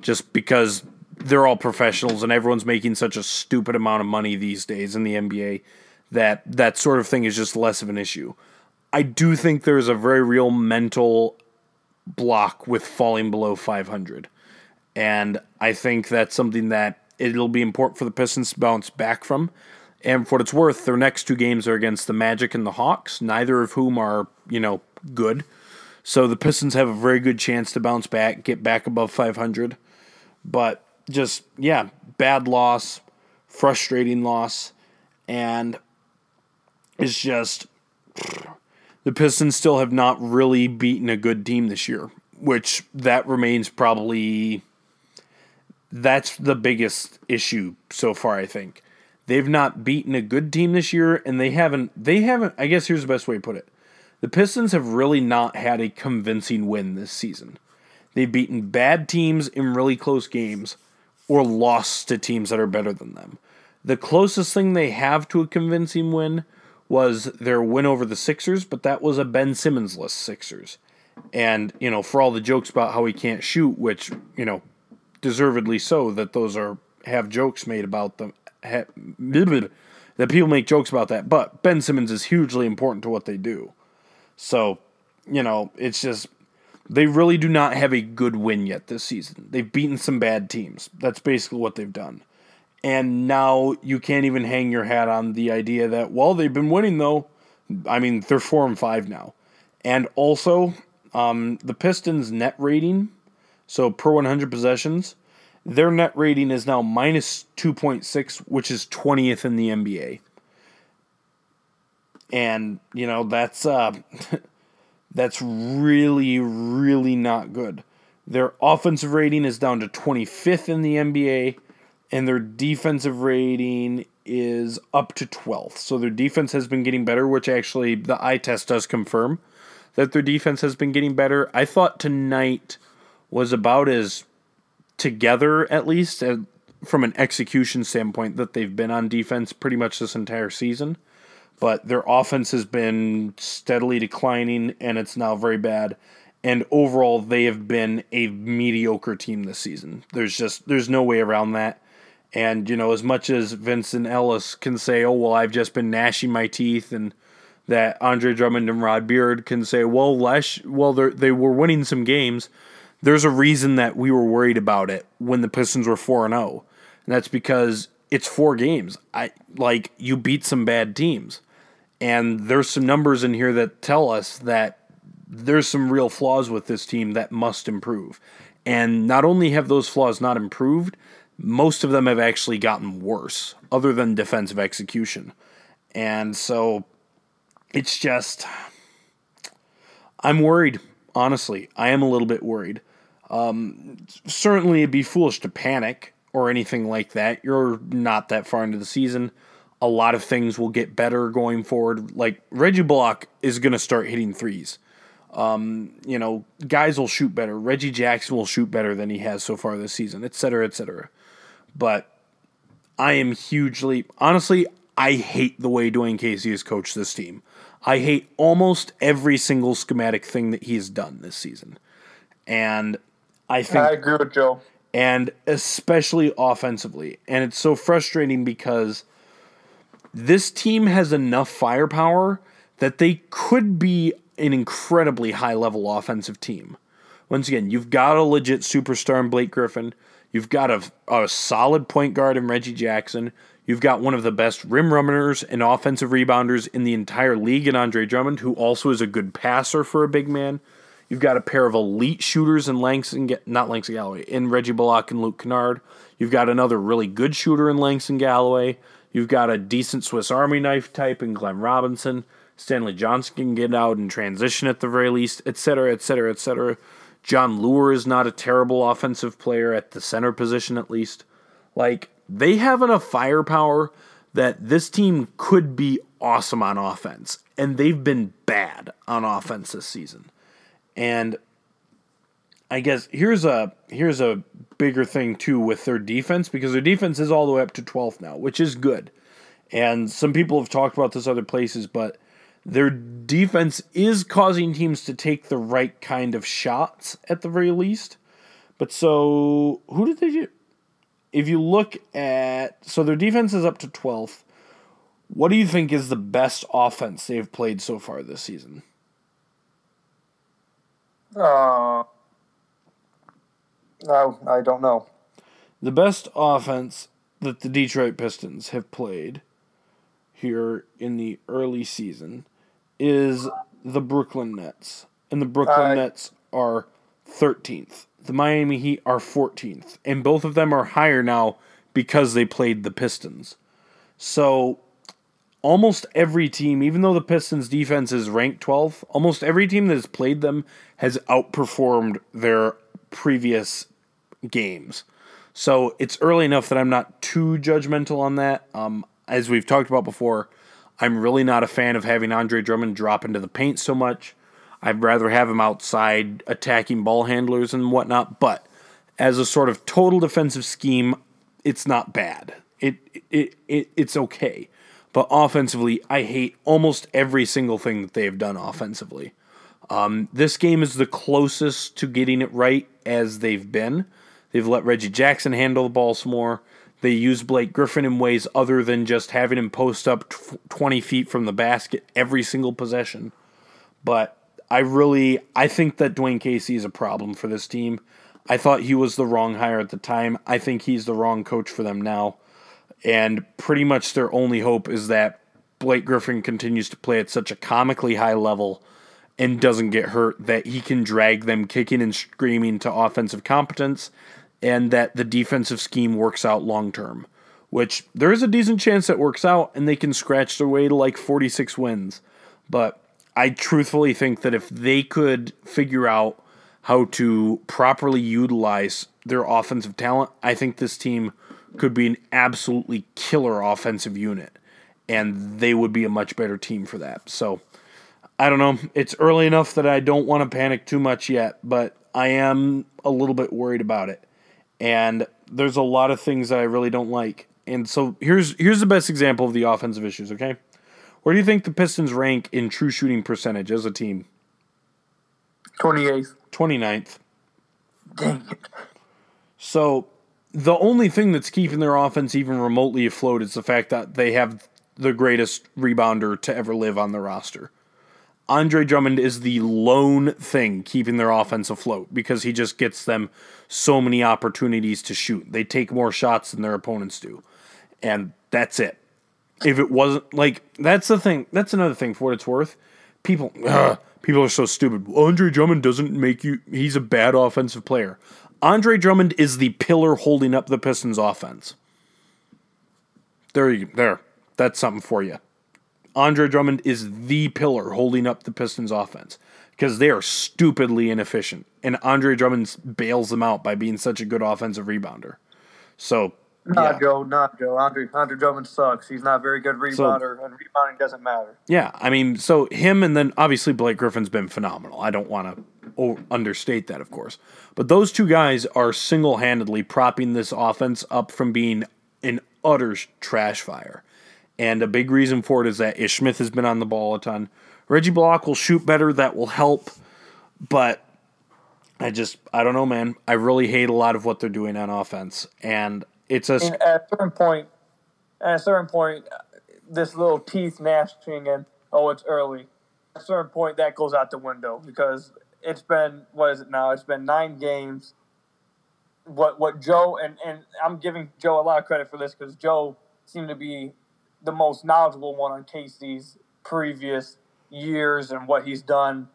[SPEAKER 1] just because they're all professionals and everyone's making such a stupid amount of money these days in the NBA that that sort of thing is just less of an issue. I do think there's a very real mental block with falling below 500. And I think that's something that it'll be important for the Pistons to bounce back from. And for what it's worth, their next two games are against the Magic and the Hawks, neither of whom are, you know, good. So the Pistons have a very good chance to bounce back, get back above 500. But just, yeah, bad loss, frustrating loss, and it's just the Pistons still have not really beaten a good team this year, which that remains probably that's the biggest issue so far, I think. They've not beaten a good team this year and they haven't they haven't I guess here's the best way to put it. The Pistons have really not had a convincing win this season. They've beaten bad teams in really close games or lost to teams that are better than them. The closest thing they have to a convincing win was their win over the Sixers, but that was a Ben Simmons less Sixers. And, you know, for all the jokes about how he can't shoot, which, you know, deservedly so, that those are have jokes made about them. Ha, that people make jokes about that, but Ben Simmons is hugely important to what they do. So, you know, it's just they really do not have a good win yet this season. They've beaten some bad teams. That's basically what they've done. And now you can't even hang your hat on the idea that, well, they've been winning though. I mean, they're four and five now. And also, um, the Pistons' net rating, so per 100 possessions, their net rating is now minus 2.6, which is 20th in the NBA. And, you know, that's uh (laughs) that's really really not good. Their offensive rating is down to 25th in the NBA and their defensive rating is up to 12th. So their defense has been getting better, which actually the eye test does confirm that their defense has been getting better. I thought tonight was about as together, at least from an execution standpoint, that they've been on defense pretty much this entire season. But their offense has been steadily declining, and it's now very bad and overall they have been a mediocre team this season. There's just there's no way around that. And, you know, as much as Vincent Ellis can say, oh, well, I've just been gnashing my teeth, and that Andre Drummond and Rod Beard can say, well, Lesh, well, they were winning some games. There's a reason that we were worried about it when the Pistons were 4 and 0. And that's because it's four games. I like you beat some bad teams. And there's some numbers in here that tell us that there's some real flaws with this team that must improve. And not only have those flaws not improved, most of them have actually gotten worse, other than defensive execution. And so it's just, I'm worried, honestly. I am a little bit worried. Um, certainly, it'd be foolish to panic or anything like that. You're not that far into the season. A lot of things will get better going forward. Like Reggie Bullock is going to start hitting threes. Um, you know, guys will shoot better. Reggie Jackson will shoot better than he has so far this season, et cetera, et cetera. But I am hugely, honestly, I hate the way Dwane Casey has coached this team. I hate almost every single schematic thing that he's done this season. And I think.
[SPEAKER 2] I agree with Joe.
[SPEAKER 1] And especially offensively. And it's so frustrating because this team has enough firepower that they could be an incredibly high level offensive team. Once again, you've got a legit superstar in Blake Griffin. You've got a, a solid point guard in Reggie Jackson. You've got one of the best rim runners and offensive rebounders in the entire league in Andre Drummond, who also is a good passer for a big man. You've got a pair of elite shooters in Langston, not Langston Galloway, in Reggie Bullock and Luke Kennard. You've got another really good shooter in Langston Galloway. You've got a decent Swiss Army knife type in Glenn Robinson. Stanley Johnson can get out and transition at the very least, etc., etc., etc. Jon Leuer is not a terrible offensive player at the center position, at least. Like, they have enough firepower that this team could be awesome on offense, and they've been bad on offense this season. And I guess here's a here's a bigger thing too with their defense because their defense is all the way up to 12th now, which is good. And some people have talked about this other places, but their defense is causing teams to take the right kind of shots at the very least. But so, who did they do? If you look at. So their defense is up to 12th. What do you think is the best offense they've played so far this season?
[SPEAKER 2] Uh, no, I don't know.
[SPEAKER 1] The best offense that the Detroit Pistons have played here in the early season is the Brooklyn Nets. and the Brooklyn Nets are 13th. The Miami Heat are 14th, and both of them are higher now because they played the Pistons. So almost every team, even though the Pistons defense is ranked 12th, almost every team that has played them has outperformed their previous games. So it's early enough that I'm not too judgmental on that. Um, as we've talked about before, I'm really not a fan of having Andre Drummond drop into the paint so much. I'd rather have him outside attacking ball handlers and whatnot. But as a sort of total defensive scheme, it's not bad. It it, it it's okay. But offensively, I hate almost every single thing that they've done offensively. Um, this game is the closest to getting it right as they've been. They've let Reggie Jackson handle the ball some more. They use Blake Griffin in ways other than just having him post up tw- 20 feet from the basket every single possession. But I really I think that Dwane Casey is a problem for this team. I thought he was the wrong hire at the time. I think he's the wrong coach for them now. And pretty much their only hope is that Blake Griffin continues to play at such a comically high level and doesn't get hurt that he can drag them kicking and screaming to offensive competence and that the defensive scheme works out long term, which there is a decent chance that works out and they can scratch their way to like 46 wins. But I truthfully think that if they could figure out how to properly utilize their offensive talent, I think this team could be an absolutely killer offensive unit and they would be a much better team for that. So I don't know. It's early enough that I don't want to panic too much yet, but I am a little bit worried about it. And there's a lot of things that I really don't like. And so here's here's the best example of the offensive issues, okay? Where do you think the Pistons rank in true shooting percentage as a team?
[SPEAKER 2] 28th.
[SPEAKER 1] 29th.
[SPEAKER 2] Dang it.
[SPEAKER 1] So the only thing that's keeping their offense even remotely afloat is the fact that they have the greatest rebounder to ever live on the roster. Andre Drummond is the lone thing keeping their offense afloat because he just gets them so many opportunities to shoot. They take more shots than their opponents do. And that's it. If it wasn't like that's the thing, that's another thing for what it's worth. People ugh, people are so stupid. Andre Drummond doesn't make you he's a bad offensive player. Andre Drummond is the pillar holding up the Pistons offense. There you there. That's something for you. Andre Drummond is the pillar holding up the Pistons offense because they are stupidly inefficient. And Andre Drummond bails them out by being such a good offensive rebounder. So,
[SPEAKER 2] Not
[SPEAKER 1] yeah.
[SPEAKER 2] Joe, not Joe. Andre, Andre Drummond sucks. He's not a very good rebounder, and rebounding doesn't matter.
[SPEAKER 1] Yeah, I mean, so him and then obviously Blake Griffin's been phenomenal. I don't want to o- understate that, of course. But those two guys are single handedly propping this offense up from being an utter trash fire. And a big reason for it is that Ish Smith has been on the ball a ton. Reggie Bullock will shoot better, that will help. But I just, I don't know, man. I really hate a lot of what they're doing on offense. And it's a.
[SPEAKER 2] And at a certain point, at a certain point, this little teeth gnashing and oh, it's early. At a certain point, that goes out the window because it's been what is it now? It's been nine games. What what Joe and and I'm giving Joe a lot of credit for this because Joe seemed to be the most knowledgeable one on Casey's previous years and what he's done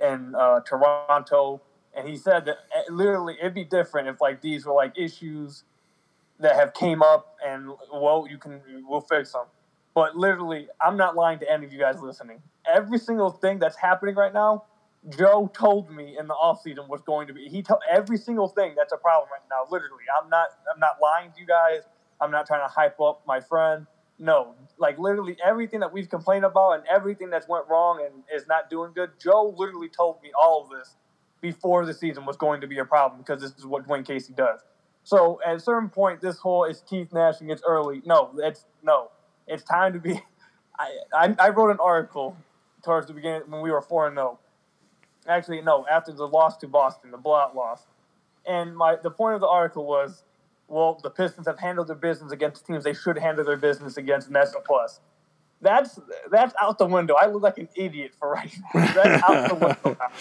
[SPEAKER 2] in uh, Toronto. And he said that uh, literally it'd be different if like these were like issues that have came up and well you can we'll fix them. But literally, I'm not lying to any of you guys listening. Every single thing that's happening right now, Joe told me in the offseason was going to be. He told every single thing that's a problem right now. Literally, I'm not. I'm not lying to you guys. I'm not trying to hype up my friend. No, like literally everything that we've complained about and everything that's went wrong and is not doing good. Joe literally told me all of this before the season was going to be a problem because this is what Dwane Casey does. So at a certain point, this whole is Keith Nashing. It's early. No, it's no. It's time to be. (laughs) I, I, I wrote an article towards the beginning when we were four and zero. Actually, no, after the loss to Boston, the blowout loss. And my the point of the article was, well, the Pistons have handled their business against teams they should handle their business against, and that's a plus. That's that's out the window. I look like an idiot for right now. That's out the window now. (laughs)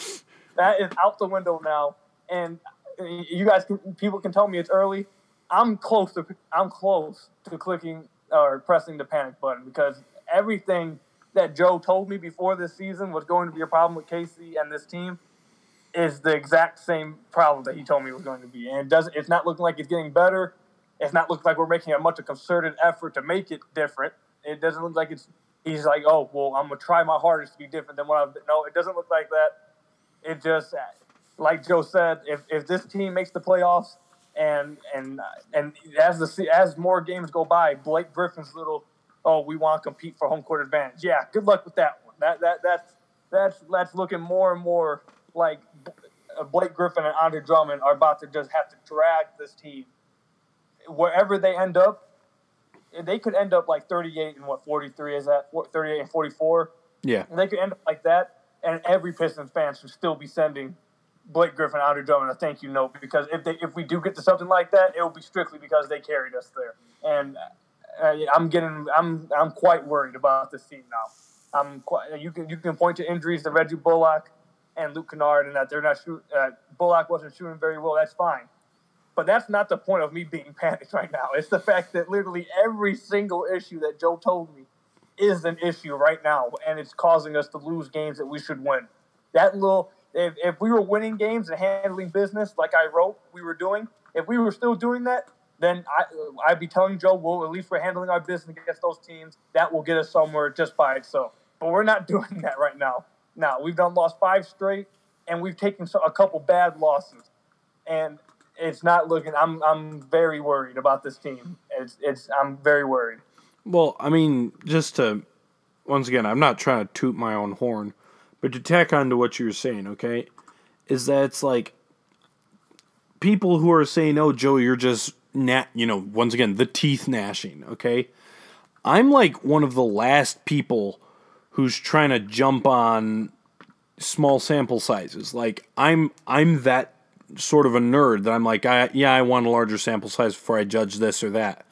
[SPEAKER 2] That is out the window now. And uh, you guys can people can tell me it's early. I'm close to I'm close to clicking or pressing the panic button because everything that Joe told me before this season was going to be a problem with Casey and this team is the exact same problem that he told me was going to be. And it doesn't it's not looking like it's getting better. It's not looking like we're making a much a concerted effort to make it different. It doesn't look like it's he's like, oh well, I'm gonna try my hardest to be different than what I've no, it doesn't look like that. It just like Joe said, if, if this team makes the playoffs and and and as the as more games go by, Blake Griffin's little oh we want to compete for home court advantage. Yeah, good luck with that one. That that that's that's that's looking more and more like Blake Griffin and Andre Drummond are about to just have to drag this team wherever they end up. They could end up like 38 and what 43 is that 38 and 44.
[SPEAKER 1] Yeah,
[SPEAKER 2] and they could end up like that, and every Pistons fan should still be sending Blake Griffin, Andre Drummond a thank you note because if they if we do get to something like that, it will be strictly because they carried us there. And uh, I'm getting I'm I'm quite worried about this team now. I'm quite you can you can point to injuries to Reggie Bullock and Luke Kennard and that they're not shooting. Uh, Bullock wasn't shooting very well. That's fine. But that's not the point of me being (laughs) panicked right now. It's the fact that literally every single issue that Joe told me is an issue right now, and it's causing us to lose games that we should win. That little if, if we were winning games and handling business like I wrote we were doing, if we were still doing that, then I, I'd be telling Joe, well, at least we're handling our business against those teams. That will get us somewhere just by itself. But we're not (laughs) doing that right now. Now, we've done lost five straight, and we've taken a couple bad losses. And it's not looking, I'm, I'm very worried about this team. It's, it's, I'm very worried.
[SPEAKER 1] Well, I mean, just to, once again, I'm not trying to toot my own horn, but to tack on to what you were saying, okay, is that it's like people who are saying, "Oh, Joe, you're just nat," you know, once again, the teeth gnashing. Okay, I'm like one of the last people who's trying to jump on small sample sizes. Like I'm, I'm that sort of a nerd that I'm like, I, yeah, I want a larger sample size before I judge this or that.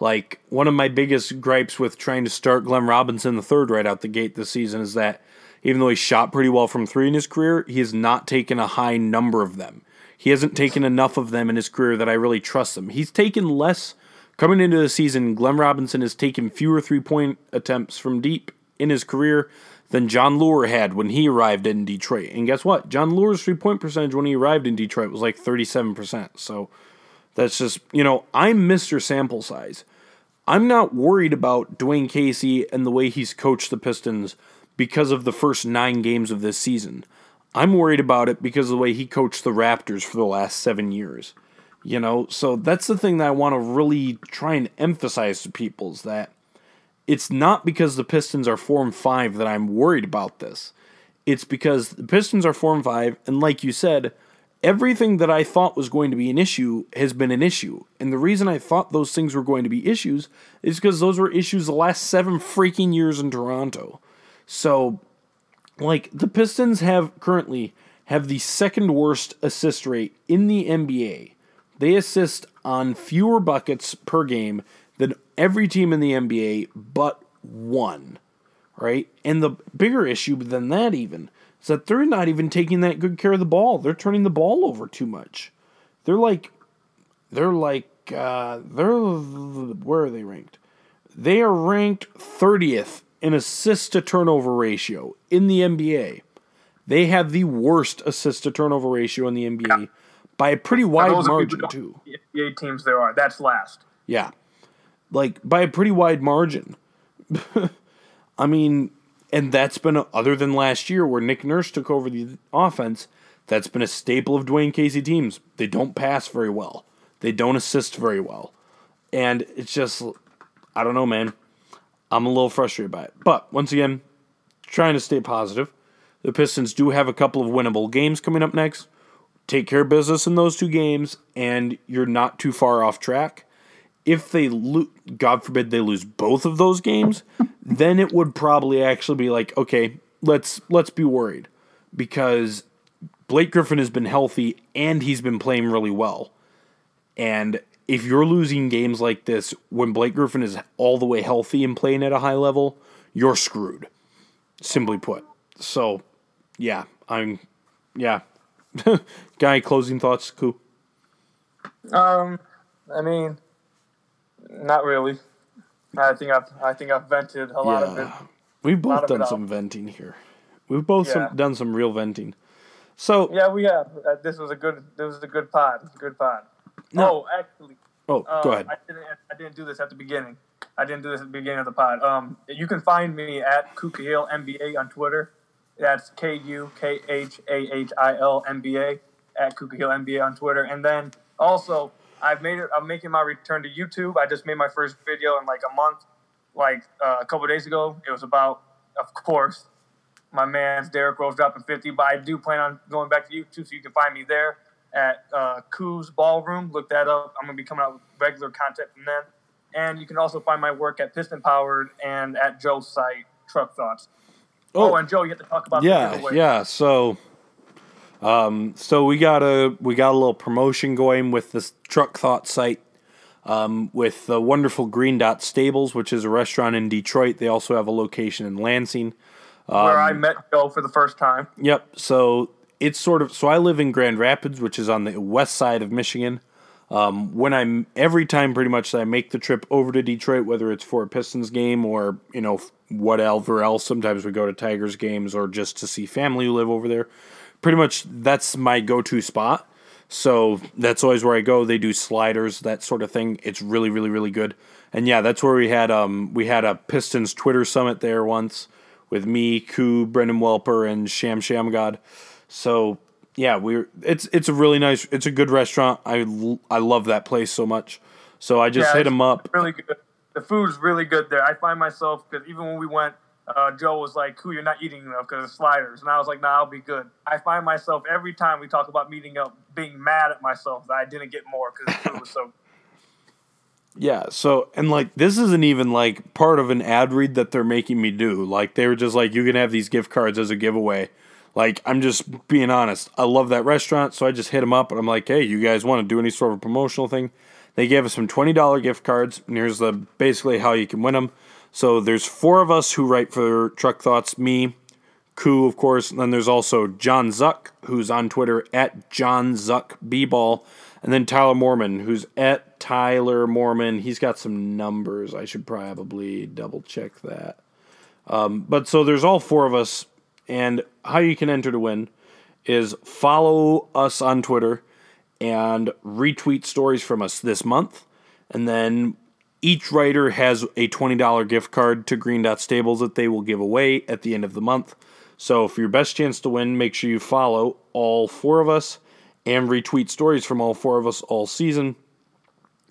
[SPEAKER 1] Like one of my biggest gripes with trying to start Glenn Robinson the third right out the gate this season is that even though he shot pretty well from three in his career, he has not taken a high number of them. He hasn't taken enough of them in his career that I really trust him. He's taken less coming into the season. Glenn Robinson has taken fewer three point attempts from deep in his career than Jon Leuer had when he arrived in Detroit. And guess what? Jon Leuer's three point percentage when he arrived in Detroit was like 37%. So that's just, you know, I'm Mr. Sample Size. I'm not worried about Dwane Casey and the way he's coached the Pistons because of the first nine games of this season. I'm worried about it because of the way he coached the Raptors for the last seven years. You know, so that's the thing that I want to really try and emphasize to people is that it's not because the Pistons are four and five that I'm worried about this. It's because the Pistons are four and five, and like you said, everything that I thought was going to be an issue has been an issue. And the reason I thought those things were going to be issues is because those were issues the last seven freaking years in Toronto. So, like the Pistons have currently have the second worst assist rate in the NBA. They assist on fewer buckets per game than every team in the NBA but one. Right? And the bigger issue than that even is that they're not even taking that good care of the ball. They're turning the ball over too much. They're like they're like uh they're where are they ranked? They are ranked 30th in assist to turnover ratio in the NBA. They have the worst assist to turnover ratio in the NBA by a pretty wide margin too.
[SPEAKER 2] NBA teams there are. That's last.
[SPEAKER 1] Yeah. Like by a pretty wide margin. (laughs) I mean, and that's been other than last year where Nick Nurse took over the offense, that's been a staple of Dwane Casey teams. They don't pass very well. They don't assist very well. And it's just I don't know, man. I'm a little frustrated by it. But once again, trying to stay positive. The Pistons do have a couple of winnable games coming up next. Take care of business in those two games, and you're not too far off track. If they, lose, God forbid, they lose both of those games, (laughs) then it would probably actually be like, okay, let's let's be worried because Blake Griffin has been healthy and he's been playing really well, and if you're losing games like this when Blake Griffin is all the way healthy and playing at a high level, you're screwed. Simply put. So, yeah, I'm, yeah. (laughs) Guy, closing thoughts, Cool.
[SPEAKER 2] Um, I mean, not really. I think I've I think I've vented a lot of it.
[SPEAKER 1] We've both done some venting here. We've both
[SPEAKER 2] Yeah.
[SPEAKER 1] some, done some real venting. So,
[SPEAKER 2] Yeah, we have. Uh, this was a good. This was a good pod. Good pod.
[SPEAKER 1] No.
[SPEAKER 2] Oh, actually,
[SPEAKER 1] oh,
[SPEAKER 2] uh,
[SPEAKER 1] go ahead.
[SPEAKER 2] I didn't. I didn't do this at the beginning. I didn't do this at the beginning of the pod. Um, you can find me at Kuka Hill NBA on Twitter. That's K U K H A H I L M B A at Kuka Hill NBA on Twitter. And then also, I've made it. I'm making my return to YouTube. I just made my first video in like a month, like uh, a couple days ago. It was about, of course, my man's Derrick Rose dropping 50. But I do plan on going back to YouTube, so you can find me there at uh, Koo's Ballroom. Look that up. I'm gonna be coming out with regular content from then. And you can also find my work at Piston Powered and at Joe's site, Truck Thoughts. Oh, and Joe, you have to talk about the
[SPEAKER 1] yeah, yeah. So, um, so we got a we got a little promotion going with this Truck Thought site, um, with the wonderful Green Dot Stables, which is a restaurant in Detroit. They also have a location in Lansing.
[SPEAKER 2] where
[SPEAKER 1] Um,
[SPEAKER 2] I met Joe for the first time.
[SPEAKER 1] Yep. So it's sort of so I live in Grand Rapids, which is on the west side of Michigan. Um, when I'm every time pretty much that I make the trip over to Detroit, whether it's for a Pistons game or you know whatever else, sometimes we go to Tigers games or just to see family who live over there. Pretty much that's my go-to spot. So that's always where I go. They do sliders, that sort of thing. It's really, really, really good. And yeah, that's where we had um we had a Pistons Twitter summit there once with me, Koo, Brendan Welper, and Sham Shamgod. So yeah, we're it's it's a really nice, it's a good restaurant. I I love that place so much. So I just
[SPEAKER 2] Yeah,
[SPEAKER 1] hit
[SPEAKER 2] it's
[SPEAKER 1] him up.
[SPEAKER 2] Really good. The food's really good there. I find myself because even when we went, uh, Joe was like, "Who you're not eating enough because of sliders," and I was like, "Nah, I'll be good." I find myself every time we talk about meeting up, being mad at myself that I didn't get more because the food was so. (laughs)
[SPEAKER 1] Yeah, so and like this isn't even like part of an ad read that they're making me do. Like they were just like you can have these gift cards as a giveaway. Like I'm just being honest. I love that restaurant, so I just hit them up and I'm like, "Hey, you guys want to do any sort of promotional thing?" They gave us some $20 gift cards, and here's the basically how you can win them. So there's four of us who write for Truck Thoughts, me, Koo, of course, and then there's also John Zuck, who's on Twitter at John Zuck B-Ball, and then Tyler Moorman, who's at Tyler Moorman. He's got some numbers. I should probably double check that. Um, but so there's all four of us, and how you can enter to win is follow us on Twitter and retweet stories from us this month, and then each writer has a $20 gift card to Green Dot Stables that they will give away at the end of the month. So, for your best chance to win, make sure you follow all four of us and retweet stories from all four of us all season.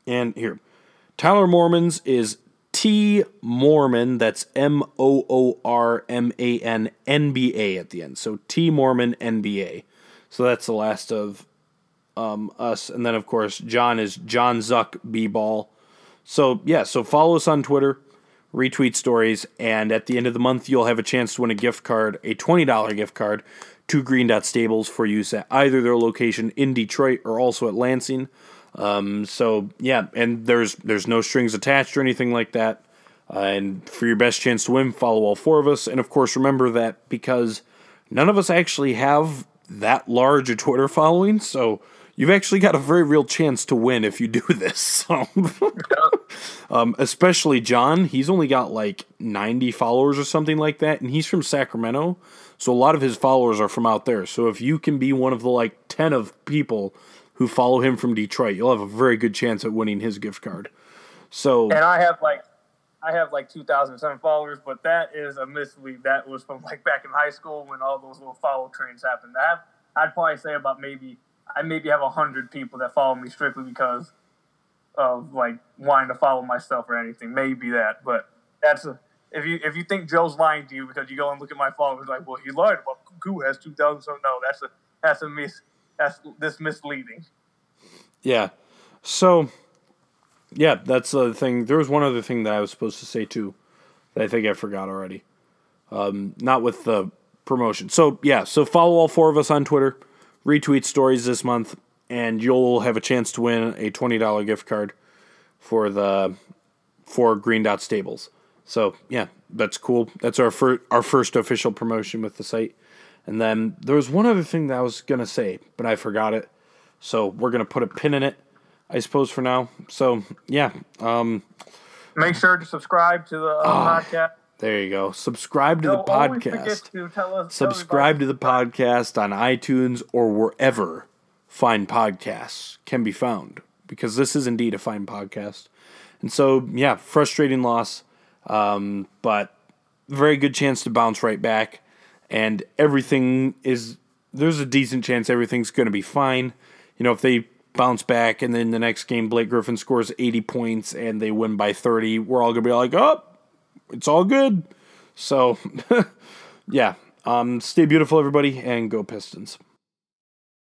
[SPEAKER 1] And here, Tyler Moorman's is T Moorman, that's M O O R M A N N B A at the end. So, T Moorman NBA. So, that's the last of um, us. And then, of course, John is John Zuck B Ball. So, yeah, so follow us on Twitter, retweet stories, and at the end of the month, you'll have a chance to win a gift card, a $20 gift card to Green Dot Stables for use at either their location in Detroit or also at Lansing. Um, so, yeah, and there's there's no strings attached or anything like that. Uh, and for your best chance to win, follow all four of us. And of course, remember that because none of us actually have that large a Twitter (laughs) following, so you've actually got a very real chance to win if you do (laughs) this. So, um, especially John, he's only got like 90 followers or something like that, and he's from Sacramento, so a lot of his followers are from out there. So if you can be one of the like 10 of people who follow him from Detroit, you'll have a very good chance at winning his gift card. So
[SPEAKER 2] And I have like, I have like two thousand seven followers, but that is a mislead. That was from like back in high school when all those little follow trains happened. I have, I'd probably say about maybe I maybe have hundred people that follow me strictly because of like wanting to follow myself or anything. Maybe that, but that's a, if you if you think Joe's lying to you because you go and look at my followers like, well, he lied about who has two thousand. So no, that's a that's a mis that's this misleading.
[SPEAKER 1] Yeah. So, yeah, that's the thing. There was one other thing that I was supposed to say too, that I think I forgot already. Um, not with the promotion. So yeah, so follow all four of us on Twitter, retweet stories this month, and you'll have a chance to win a twenty dollar gift card for the for Green Dot Stables. So yeah, that's cool. That's our first our first official promotion with the site. And then there was one other thing that I was gonna say, but I forgot it. So we're gonna put a pin in it, I suppose, for now. So yeah, um,
[SPEAKER 2] Make sure to subscribe to the uh,
[SPEAKER 1] Ah.
[SPEAKER 2] podcast.
[SPEAKER 1] There you go. Subscribe to
[SPEAKER 2] Joe,
[SPEAKER 1] the podcast.
[SPEAKER 2] to
[SPEAKER 1] Subscribe to the podcast on iTunes or wherever fine podcasts can be found because this is indeed a fine podcast. And so, yeah, frustrating loss, um, but very good chance to bounce right back. And everything is, there's a decent chance everything's going to be fine. You know, if they bounce back and then the next game Blake Griffin scores 80 points and they win by 30, we're all going to be like, oh, it's all good. So, (laughs) yeah, um, stay beautiful, everybody, and go Pistons.